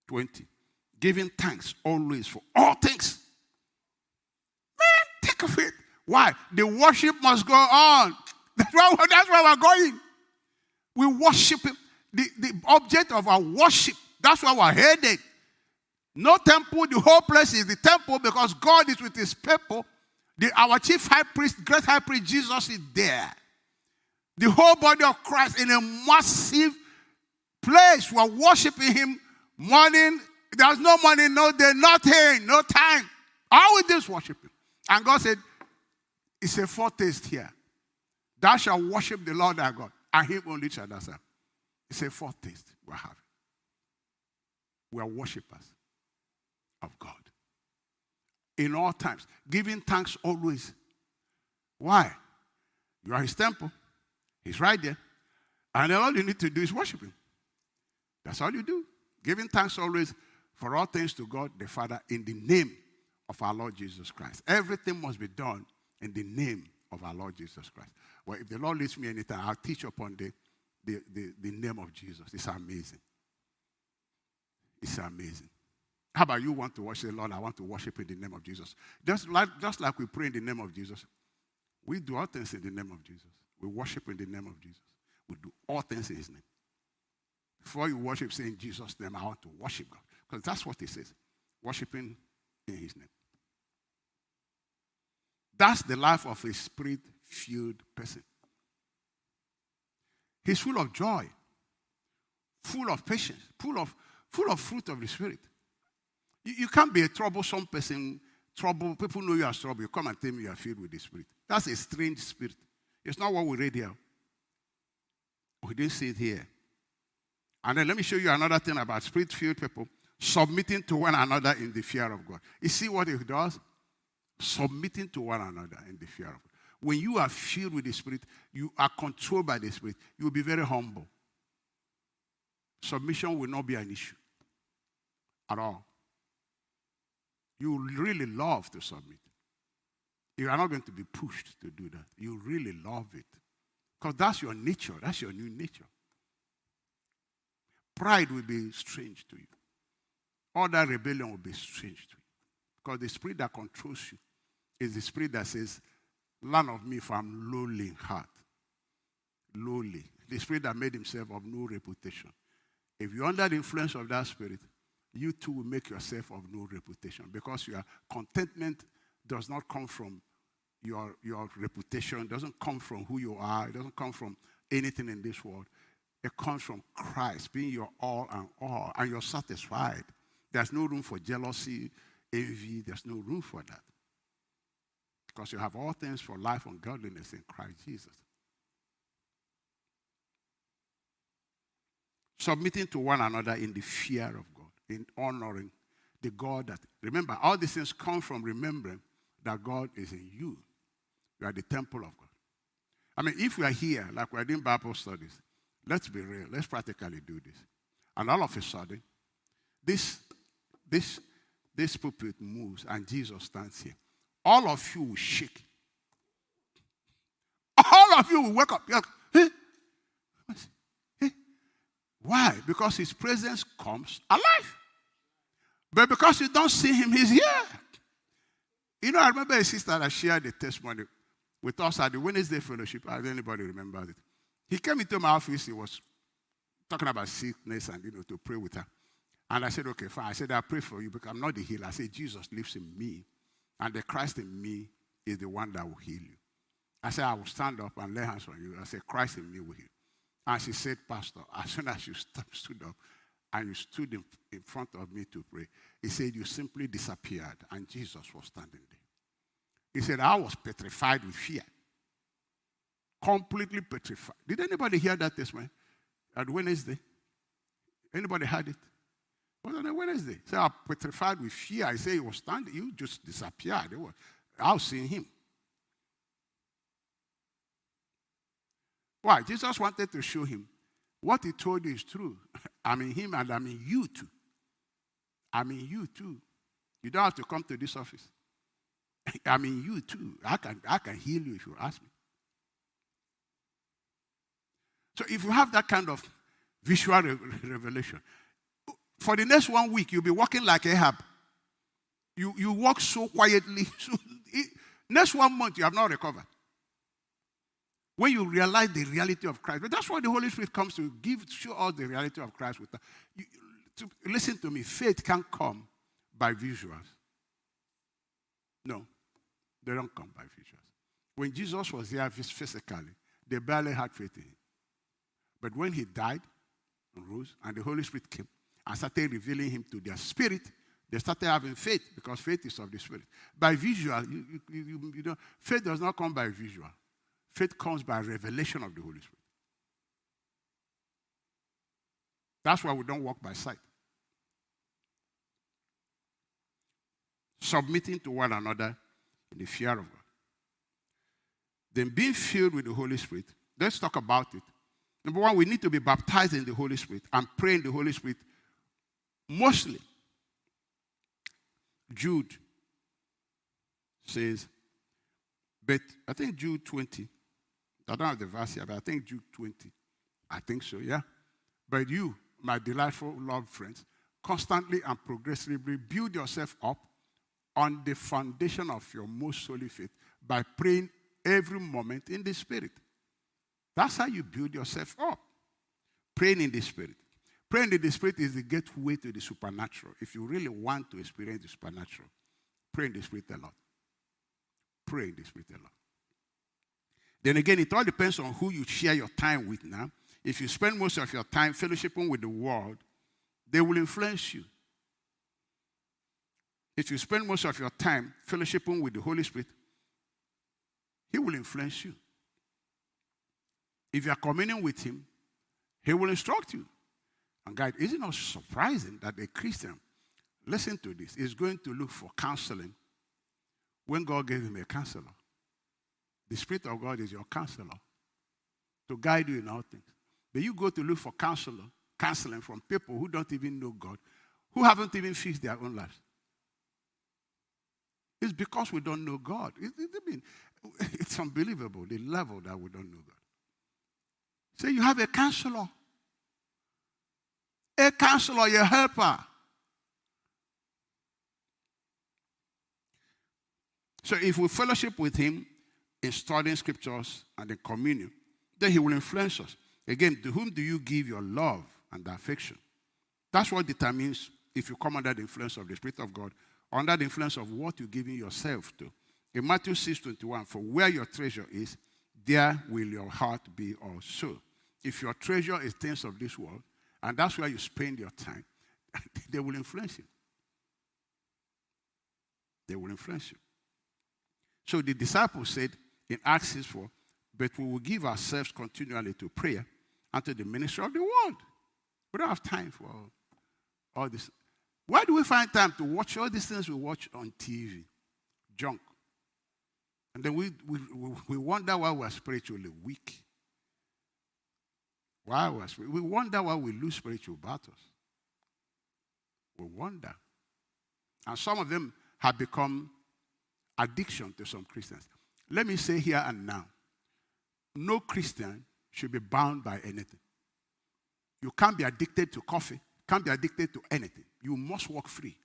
[SPEAKER 1] 20. Giving thanks always for all things. Man, take of it. Why? The worship must go on. That's where, that's why we're going. We worship him. The, the object of our worship, that's where we're headed. No temple, the whole place is the temple because God is with his people. The, our chief high priest, great high priest Jesus is there. The whole body of Christ in a massive place. We're worshiping him Morning, there's no money, no day, nothing, no time. All we just worship him. And God said, It's a foretaste here. Thou shalt worship the Lord thy God, and him only shall thou serve. It's a foretaste we're having. We are worshippers of God. In all times, giving thanks always. Why? You are his temple. He's right there. And all you need to do is worship him. That's all you do. Giving thanks always for all things to God the Father in the name of our Lord Jesus Christ. Everything must be done in the name of our Lord Jesus Christ. Well, if the Lord leads me anytime, I'll teach upon the, the, the, the name of Jesus. It's amazing. It's amazing. How about you want to worship the Lord? I want to worship in the name of Jesus. Just like, just like we pray in the name of Jesus, we do all things in the name of Jesus. We worship in the name of Jesus. We do all things in His name. Before you worship, say in Jesus' name, I want to worship God. Because that's what he says. Worshiping in his name. That's the life of a spirit filled person. He's full of joy, full of patience, full of, full of fruit of the Spirit. You, you can't be a troublesome person, trouble. People know you are trouble. You come and tell me you are filled with the Spirit. That's a strange spirit. It's not what we read here. We didn't see it here. And then let me show you another thing about spirit filled people submitting to one another in the fear of God. You see what it does? Submitting to one another in the fear of God. When you are filled with the Spirit, you are controlled by the Spirit, you will be very humble. Submission will not be an issue at all. You really love to submit. You are not going to be pushed to do that. You really love it. Because that's your nature. That's your new nature. Pride will be strange to you. All that rebellion will be strange to you. Because the spirit that controls you is the spirit that says, Learn of me, for I'm lowly in heart. Lowly. The spirit that made himself of no reputation. If you're under the influence of that spirit, you too will make yourself of no reputation because your contentment does not come from your, your reputation, doesn't come from who you are, it doesn't come from anything in this world. It comes from Christ being your all and all, and you're satisfied. There's no room for jealousy, envy. There's no room for that. Because you have all things for life and godliness in Christ Jesus. Submitting to one another in the fear of God, in honoring the God that, remember, all these things come from remembering that God is in you. You are the temple of God. I mean, if we are here, like we're doing Bible studies, Let's be real. Let's practically do this. And all of a sudden, this, this, this pulpit moves and Jesus stands here all of you will shake. All of you will wake up. Why? Because his presence comes alive. But because you don't see him, he's here. You know, I remember a sister that shared the testimony with us at the Wednesday fellowship. I don't anybody remember it. He came into my office, he was talking about sickness and you know to pray with her. And I said, okay, fine. I said, I pray for you because I'm not the healer. I said, Jesus lives in me. And the Christ in me is the one that will heal you. I said, I will stand up and lay hands on you. I said, Christ in me will heal. And she said, Pastor, as soon as you stood up and you stood in, in front of me to pray, he said, You simply disappeared. And Jesus was standing there. He said, I was petrified with fear. Completely petrified. Did anybody hear that this testimony? At Wednesday? Anybody heard it? Was on a Wednesday. So I ah, petrified with fear. I say he was standing. You just disappeared. Was, I was seeing him. Why? Jesus wanted to show him what he told you is true. I mean him and I mean you too. I mean you too. You don't have to come to this office. I mean you too. I can, I can heal you if you ask me. So if you have that kind of visual revelation, for the next one week, you'll be walking like Ahab. You, you walk so quietly. So it, next one month, you have not recovered. When you realize the reality of Christ. But that's why the Holy Spirit comes to give, show us the reality of Christ. With you, to, listen to me. Faith can't come by visuals. No, they don't come by visuals. When Jesus was here physically, they barely had faith in him. But when he died and rose, and the Holy Spirit came and started revealing him to their spirit, they started having faith because faith is of the spirit. By visual, you, you, you, you know, faith does not come by visual. Faith comes by revelation of the Holy Spirit. That's why we don't walk by sight. Submitting to one another in the fear of God. Then being filled with the Holy Spirit. Let's talk about it. Number one, we need to be baptized in the Holy Spirit and pray in the Holy Spirit mostly. Jude says, but I think Jude 20. I don't have the verse here, but I think Jude 20. I think so, yeah. But you, my delightful loved friends, constantly and progressively build yourself up on the foundation of your most holy faith by praying every moment in the Spirit. That's how you build yourself up. Praying in the Spirit. Praying in the Spirit is the gateway to the supernatural. If you really want to experience the supernatural, pray in the Spirit a lot. Pray in the Spirit a lot. Then again, it all depends on who you share your time with now. If you spend most of your time fellowshipping with the world, they will influence you. If you spend most of your time fellowshipping with the Holy Spirit, He will influence you. If you are communing with him, he will instruct you. And God, is it not surprising that a Christian, listen to this, is going to look for counseling when God gave him a counselor? The Spirit of God is your counselor to guide you in all things. But you go to look for counselor, counseling from people who don't even know God, who haven't even fixed their own lives. It's because we don't know God. It, it, I mean, it's unbelievable the level that we don't know God. So you have a counselor, a counselor, your helper. So if we fellowship with him in studying scriptures and in communion, then he will influence us. Again, to whom do you give your love and affection? That's what determines if you come under the influence of the Spirit of God, under the influence of what you're giving yourself to. In Matthew 6 21, for where your treasure is, there will your heart be also. If your treasure is things of this world, and that's where you spend your time, they will influence you. They will influence you. So the disciples said in Acts 6 4, but we will give ourselves continually to prayer and to the ministry of the word. We don't have time for all this. Why do we find time to watch all these things we watch on TV? Junk. And then we, we, we wonder why we're spiritually weak. Why was we? Wonder why we lose spiritual battles. We wonder. And some of them have become addiction to some Christians. Let me say here and now no Christian should be bound by anything. You can't be addicted to coffee, can't be addicted to anything. You must walk free.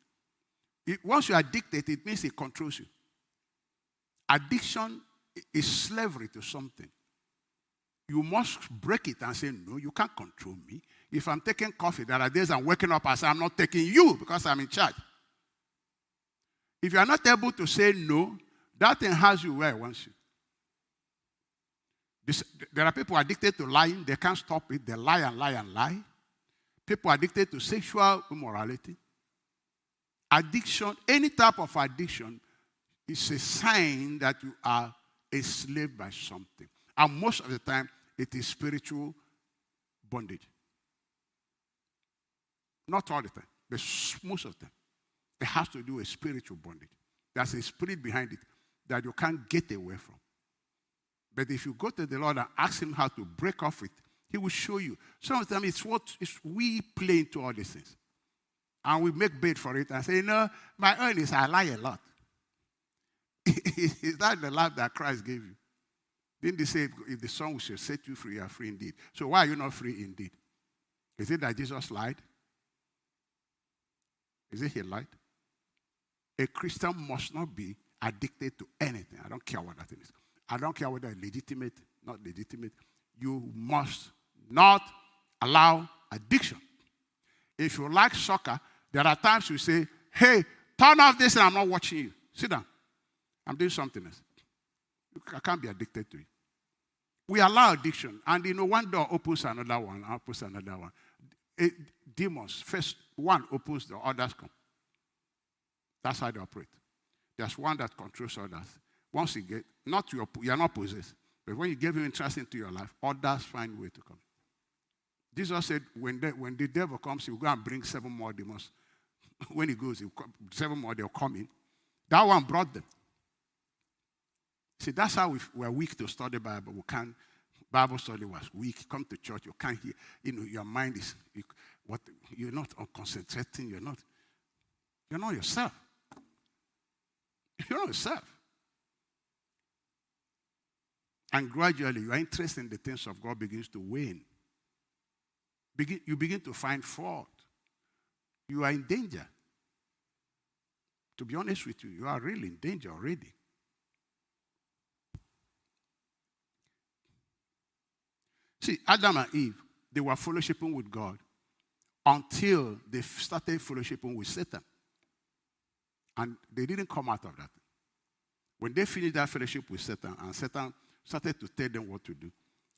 [SPEAKER 1] It, once you're addicted, it means it controls you. Addiction is slavery to something. You must break it and say, No, you can't control me. If I'm taking coffee, there are days I'm waking up and say, I'm not taking you because I'm in charge. If you are not able to say no, that thing has you where it wants you. This, there are people addicted to lying, they can't stop it. They lie and lie and lie. People addicted to sexual immorality. Addiction, any type of addiction, is a sign that you are a slave by something. And most of the time, it is spiritual bondage. Not all the time, but most of the time. It has to do with spiritual bondage. There's a spirit behind it that you can't get away from. But if you go to the Lord and ask Him how to break off it, He will show you. Sometimes it's what it's we play into all these things. And we make bait for it and say, No, my own is I lie a lot. is that the life that Christ gave you? Didn't he say, if the Son shall set you free, you are free indeed? So why are you not free indeed? Is it that Jesus lied? Is it he lied? A Christian must not be addicted to anything. I don't care what that is. I don't care whether legitimate, not legitimate. You must not allow addiction. If you like soccer, there are times you say, hey, turn off this and I'm not watching you. Sit down. I'm doing something else. I can't be addicted to it. We allow addiction, and you know, one door opens another one, opens another one. It, demons, first one opens, the others come. That's how they operate. There's one that controls others. Once you get, not your, you're not possessed, but when you give him interest into your life, others find way to come. Jesus said, when the, when the devil comes, he will go and bring seven more demons. when he goes, he come, seven more, they'll come in. That one brought them. See, that's how we, we're weak to study Bible. We can't, Bible study was weak. Come to church, you can't hear. You know, your mind is, you, what, you're not concentrating. You're not, you're not yourself. You're not yourself. And gradually, your interest in the things of God begins to wane. Begin, you begin to find fault. You are in danger. To be honest with you, you are really in danger already. See, Adam and Eve, they were fellowshipping with God until they started fellowshipping with Satan. And they didn't come out of that. When they finished that fellowship with Satan, and Satan started to tell them what to do.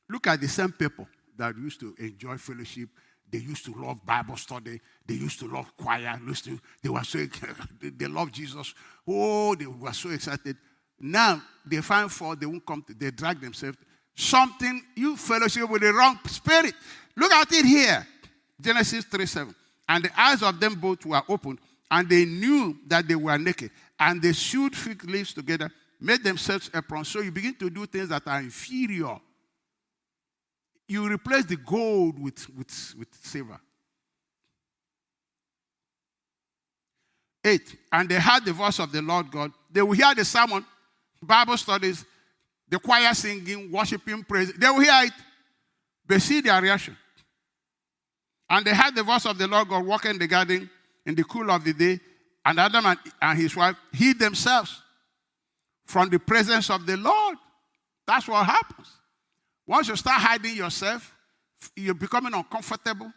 [SPEAKER 1] Look at the same people that used to enjoy fellowship. They used to love Bible study. They used to love choir. To, they were so they, they love Jesus. Oh, they were so excited. Now they find fault. They won't come. To, they drag themselves. Something you fellowship with the wrong spirit. Look at it here. Genesis 3 7. And the eyes of them both were opened, and they knew that they were naked. And they sewed fig leaves together made themselves aprons. So you begin to do things that are inferior. You replace the gold with, with, with silver. Eight, and they heard the voice of the Lord God. They will hear the sermon, Bible studies, the choir singing, worshiping, praise. They will hear it, They see their reaction. And they heard the voice of the Lord God walking in the garden in the cool of the day, and Adam and, his wife hid themselves from the presence of the Lord. That's what happens. Once you start hiding yourself, you're becoming uncomfortable.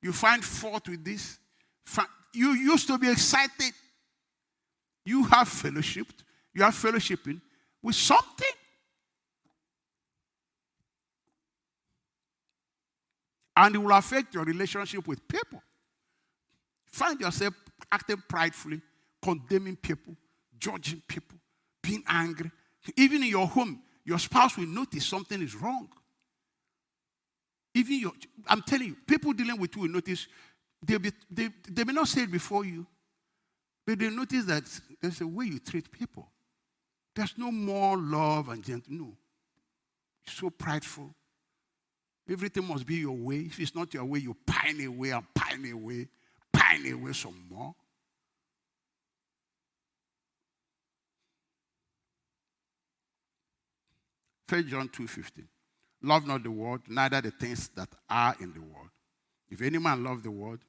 [SPEAKER 1] You find fault with this. You used to be excited. You have fellowshipped. You are fellowshipping with something. And it will affect your relationship with people. Find yourself acting pridefully, condemning people, judging people being angry. Even in your home, your spouse will notice something is wrong. Even your, I'm telling you, people dealing with you will notice, They'll be, they, they may not say it before you, but they notice that there's a way you treat people. There's no more love and gentleness. No. You're so prideful. Everything must be your way. If it's not your way, you pine away and pine away, pine away some more. First John 2.15. Love not the world, neither the things that are in the world. If any man love the world,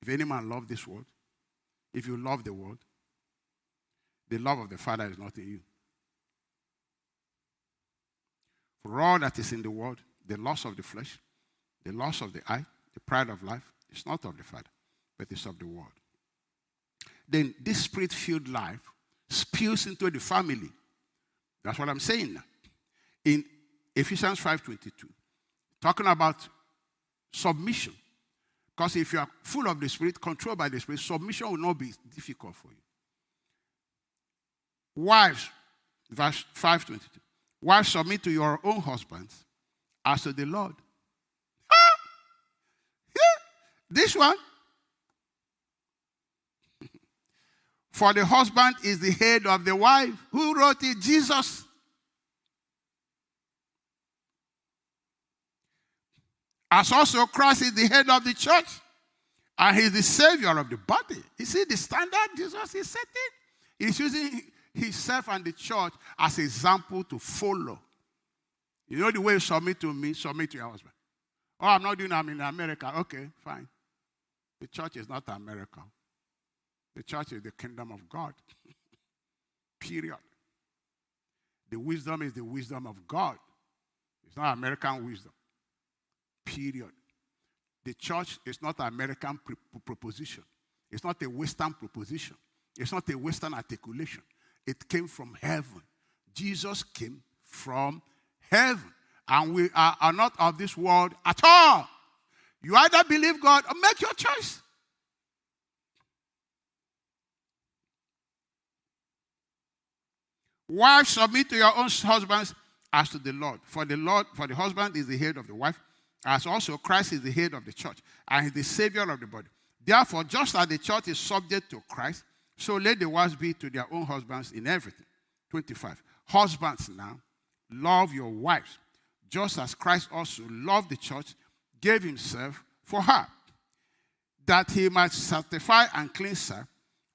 [SPEAKER 1] if any man love this world, if you love the world, the love of the Father is not in you. For all that is in the world, the loss of the flesh, the loss of the eye, the pride of life, is not of the Father, but it's of the world. Then this spirit filled life spills into the family. That's what I'm saying. In Ephesians 5:22, talking about submission. Because if you are full of the Spirit, controlled by the Spirit, submission will not be difficult for you. Wives, verse 522. Wives, submit to your own husbands as to the Lord. Ah! Yeah. This one. For the husband is the head of the wife. Who wrote it? Jesus. As also Christ is the head of the church, and he's the savior of the body. You see the standard Jesus is setting? He's using himself and the church as example to follow. You know the way you submit to me, submit to your husband. Oh, I'm not doing that I'm in America. Okay, fine. The church is not America. The church is the kingdom of God. Period. The wisdom is the wisdom of God. It's not American wisdom. Period. The church is not an American proposition. It's not a Western proposition. It's not a Western articulation. It came from heaven. Jesus came from heaven. And we are, are not of this world at all. You either believe God or make your choice. Wives, submit to your own husbands as to the Lord. For the Lord, for the husband is the head of the wife, as also Christ is the head of the church, and is the savior of the body. Therefore, just as the church is subject to Christ, so let the wives be to their own husbands in everything. 25. Husbands now, love your wives, just as Christ also loved the church, gave himself for her, that he might sanctify and cleanse her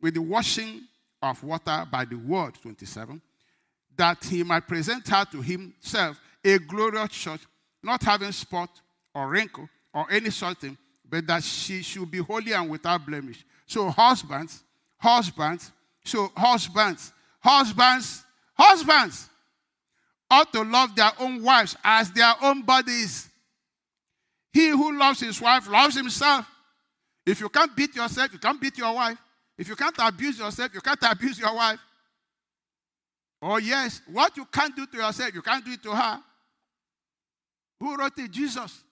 [SPEAKER 1] with the washing of water by the word. 27. That he might present her to himself a glorious church, not having spot or wrinkle or any such thing, but that she should be holy and without blemish. So, husbands, husbands, so husbands, husbands, husbands ought to love their own wives as their own bodies. He who loves his wife loves himself. If you can't beat yourself, you can't beat your wife. If you can't abuse yourself, you can't abuse your wife. Oh, yes, what you can't do to yourself, you can't do it to her. Who wrote it? Jesus.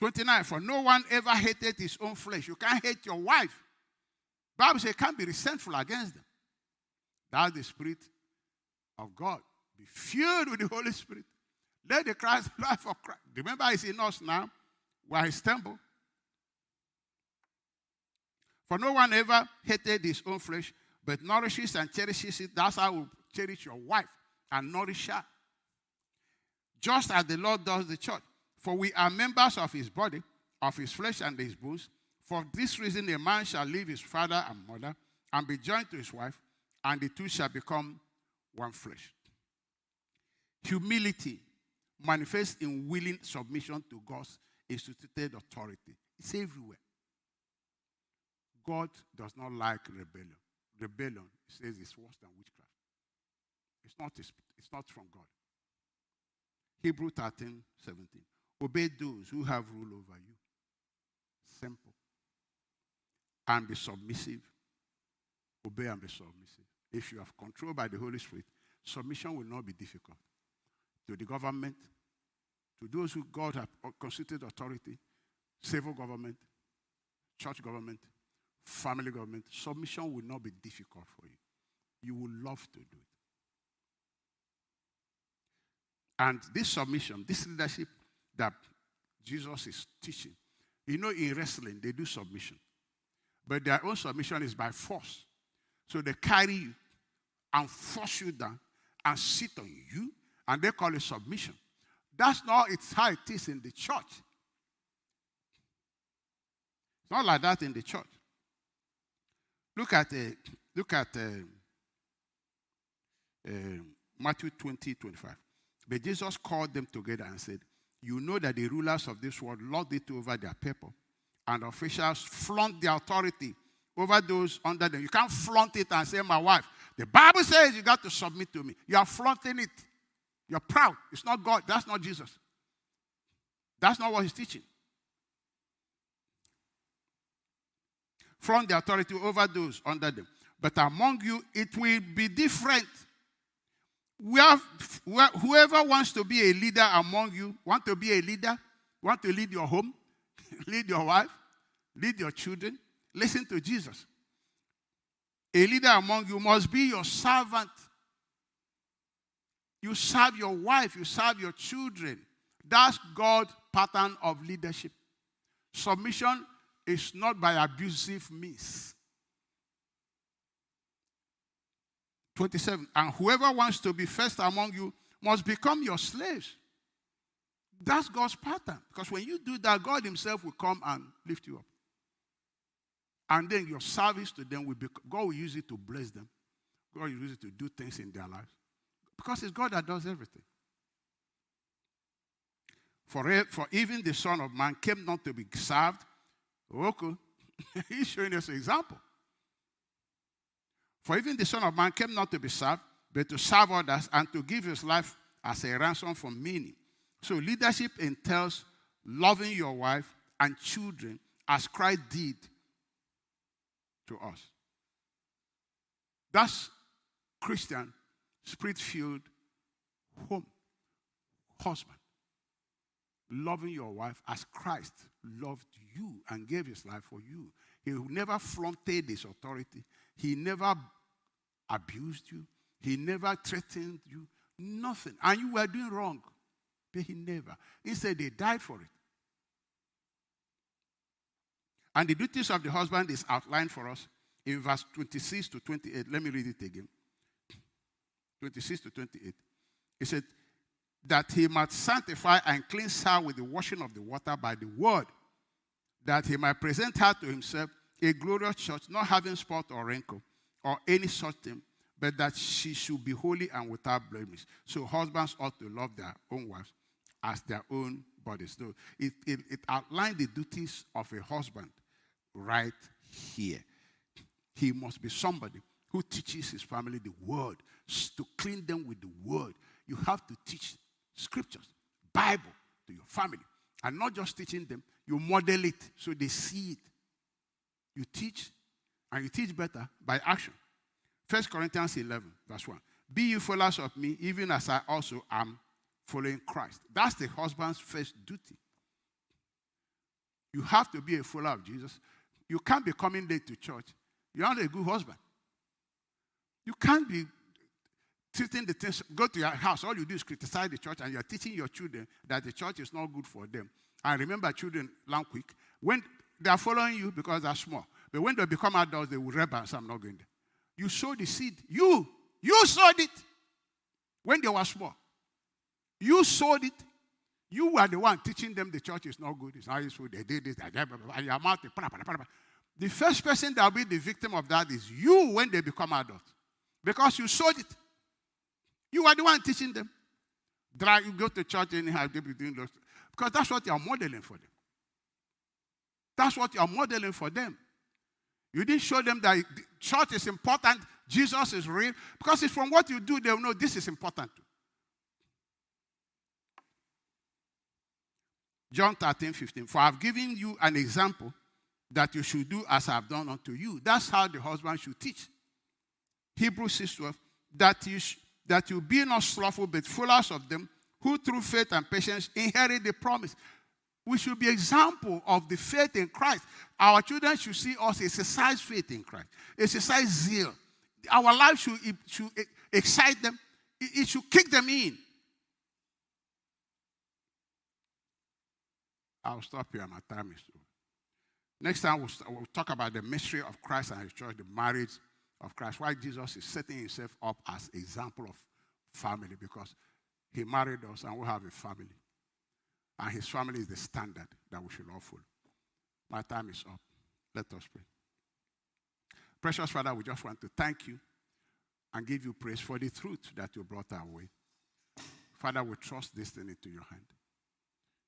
[SPEAKER 1] 29, for no one ever hated his own flesh. You can't hate your wife. Bible says can't be resentful against them. That's the spirit of God. Be filled with the Holy Spirit. Let the Christ life of Christ. Remember, it's in us now. We are his temple. For no one ever hated his own flesh, but nourishes and cherishes it. That's how we cherish your wife and nourish her. Just as the Lord does the church. For we are members of his body, of his flesh and his bones. For this reason, a man shall leave his father and mother and be joined to his wife, and the two shall become one flesh. Humility manifests in willing submission to God's instituted authority. It's everywhere. God does not like rebellion. Rebellion, he says, is worse than witchcraft. It's not, it's not from God. Hebrew 13, 17. Obey those who have rule over you. Simple. And be submissive. Obey and be submissive. If you have control by the Holy Spirit, submission will not be difficult. To the government, to those who God have constituted authority, civil government, church government, family government, submission will not be difficult for you. You will love to do it. And this submission, this leadership that Jesus is teaching. You know, in wrestling, they do submission. But their own submission is by force. So they carry you and force you down and sit on you, and they call it submission. That's not it's how it is in the church. It's not like that in the church. Look at uh, look at uh, uh, Matthew 20, 25. But Jesus called them together and said, You know that the rulers of this world lord it over their people, and officials flaunt their authority over those under them. You can't flaunt it and say, My wife. The Bible says you got to submit to me. You are flaunting it. You're proud. It's not God. That's not Jesus. That's not what he's teaching. Flaunt the authority over those under them. But among you, it will be different. We have, whoever wants to be a leader among you, want to be a leader, want to lead your home, lead your wife, lead your children, listen to Jesus. A leader among you must be your servant. You serve your wife, you serve your children. That's God's pattern of leadership. Submission is not by abusive means. 27. And whoever wants to be first among you must become your slaves. That's God's pattern. Because when you do that, God Himself will come and lift you up. And then your service to them will be, God will use it to bless them. God will use it to do things in their lives. Because it's God that does everything. For, for even the Son of Man came not to be served. Okay. He's showing us an example. For even the Son of Man came not to be served, but to serve others and to give his life as a ransom for many. So leadership entails loving your wife and children as Christ did to us. That's Christian, spirit filled home, husband. Loving your wife as Christ loved you and gave his life for you. He never flaunted his authority. He never abused you. He never threatened you. Nothing. And you were doing wrong. But he never. He said they died for it. And the duties of the husband is outlined for us in verse 26 to 28. Let me read it again. 26 to 28. He said, That he might sanctify and cleanse her with the washing of the water by the word, that he might present her to himself a glorious church, not having spot or wrinkle or any such thing, but that she should be holy and without blemish. So husbands ought to love their own wives as their own bodies. So it, it, it outlined the duties of a husband right here. He must be somebody who teaches his family the word, to clean them with the word. You have to teach scriptures, Bible to your family. And not just teaching them, you model it so they see it. You teach, and you teach better by action. 1 Corinthians 11, verse 1. Be you followers of me, even as I also am following Christ. That's the husband's first duty. You have to be a follower of Jesus. You can't be coming late to church. You're not a good husband. You can't be treating the things, go to your house, all you do is criticize the church, and you're teaching your children that the church is not good for them. And remember, children learn quick. When they are following you because they're small, but when they become adults, they will rebel and say, I'm not going there. You sowed the seed. You, you sowed it when they were small. You sold it. You were the one teaching them the church is not good. It's not useful. They did this. And your mouth, the first person that will be the victim of that is you when they become adults. Because you sold it. You are the one teaching them. You go to church anyhow, they be doing those. Because that's what you are modeling for them. That's what you are modeling for them. You didn't show them that church is important, Jesus is real, because it's from what you do, they'll know this is important. John 13, 15. For I've given you an example that you should do as I've done unto you. That's how the husband should teach. Hebrews 6, 12. That you, sh- that you be not slothful, but followers of them who through faith and patience inherit the promise. We should be example of the faith in Christ. Our children should see us exercise faith in Christ, exercise zeal. Our life should, should eh, excite them. It should kick them in. I'll stop here. My time is over. Next time, we'll, we'll, talk about the mystery of Christ and His church, the marriage of Christ. Why Jesus is setting Himself up as example of family because He married us and we have a family. And his family is the standard that we should all follow. My time is up. Let us pray. Precious Father, we just want to thank you and give you praise for the truth that you brought our way. Father, we trust this thing into your hand.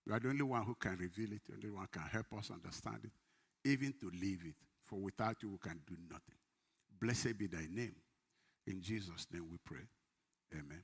[SPEAKER 1] You are the only one who can reveal it, the only one can help us understand it, even to live it. For without you, we can do nothing. Blessed be thy name. In Jesus' name we pray. Amen.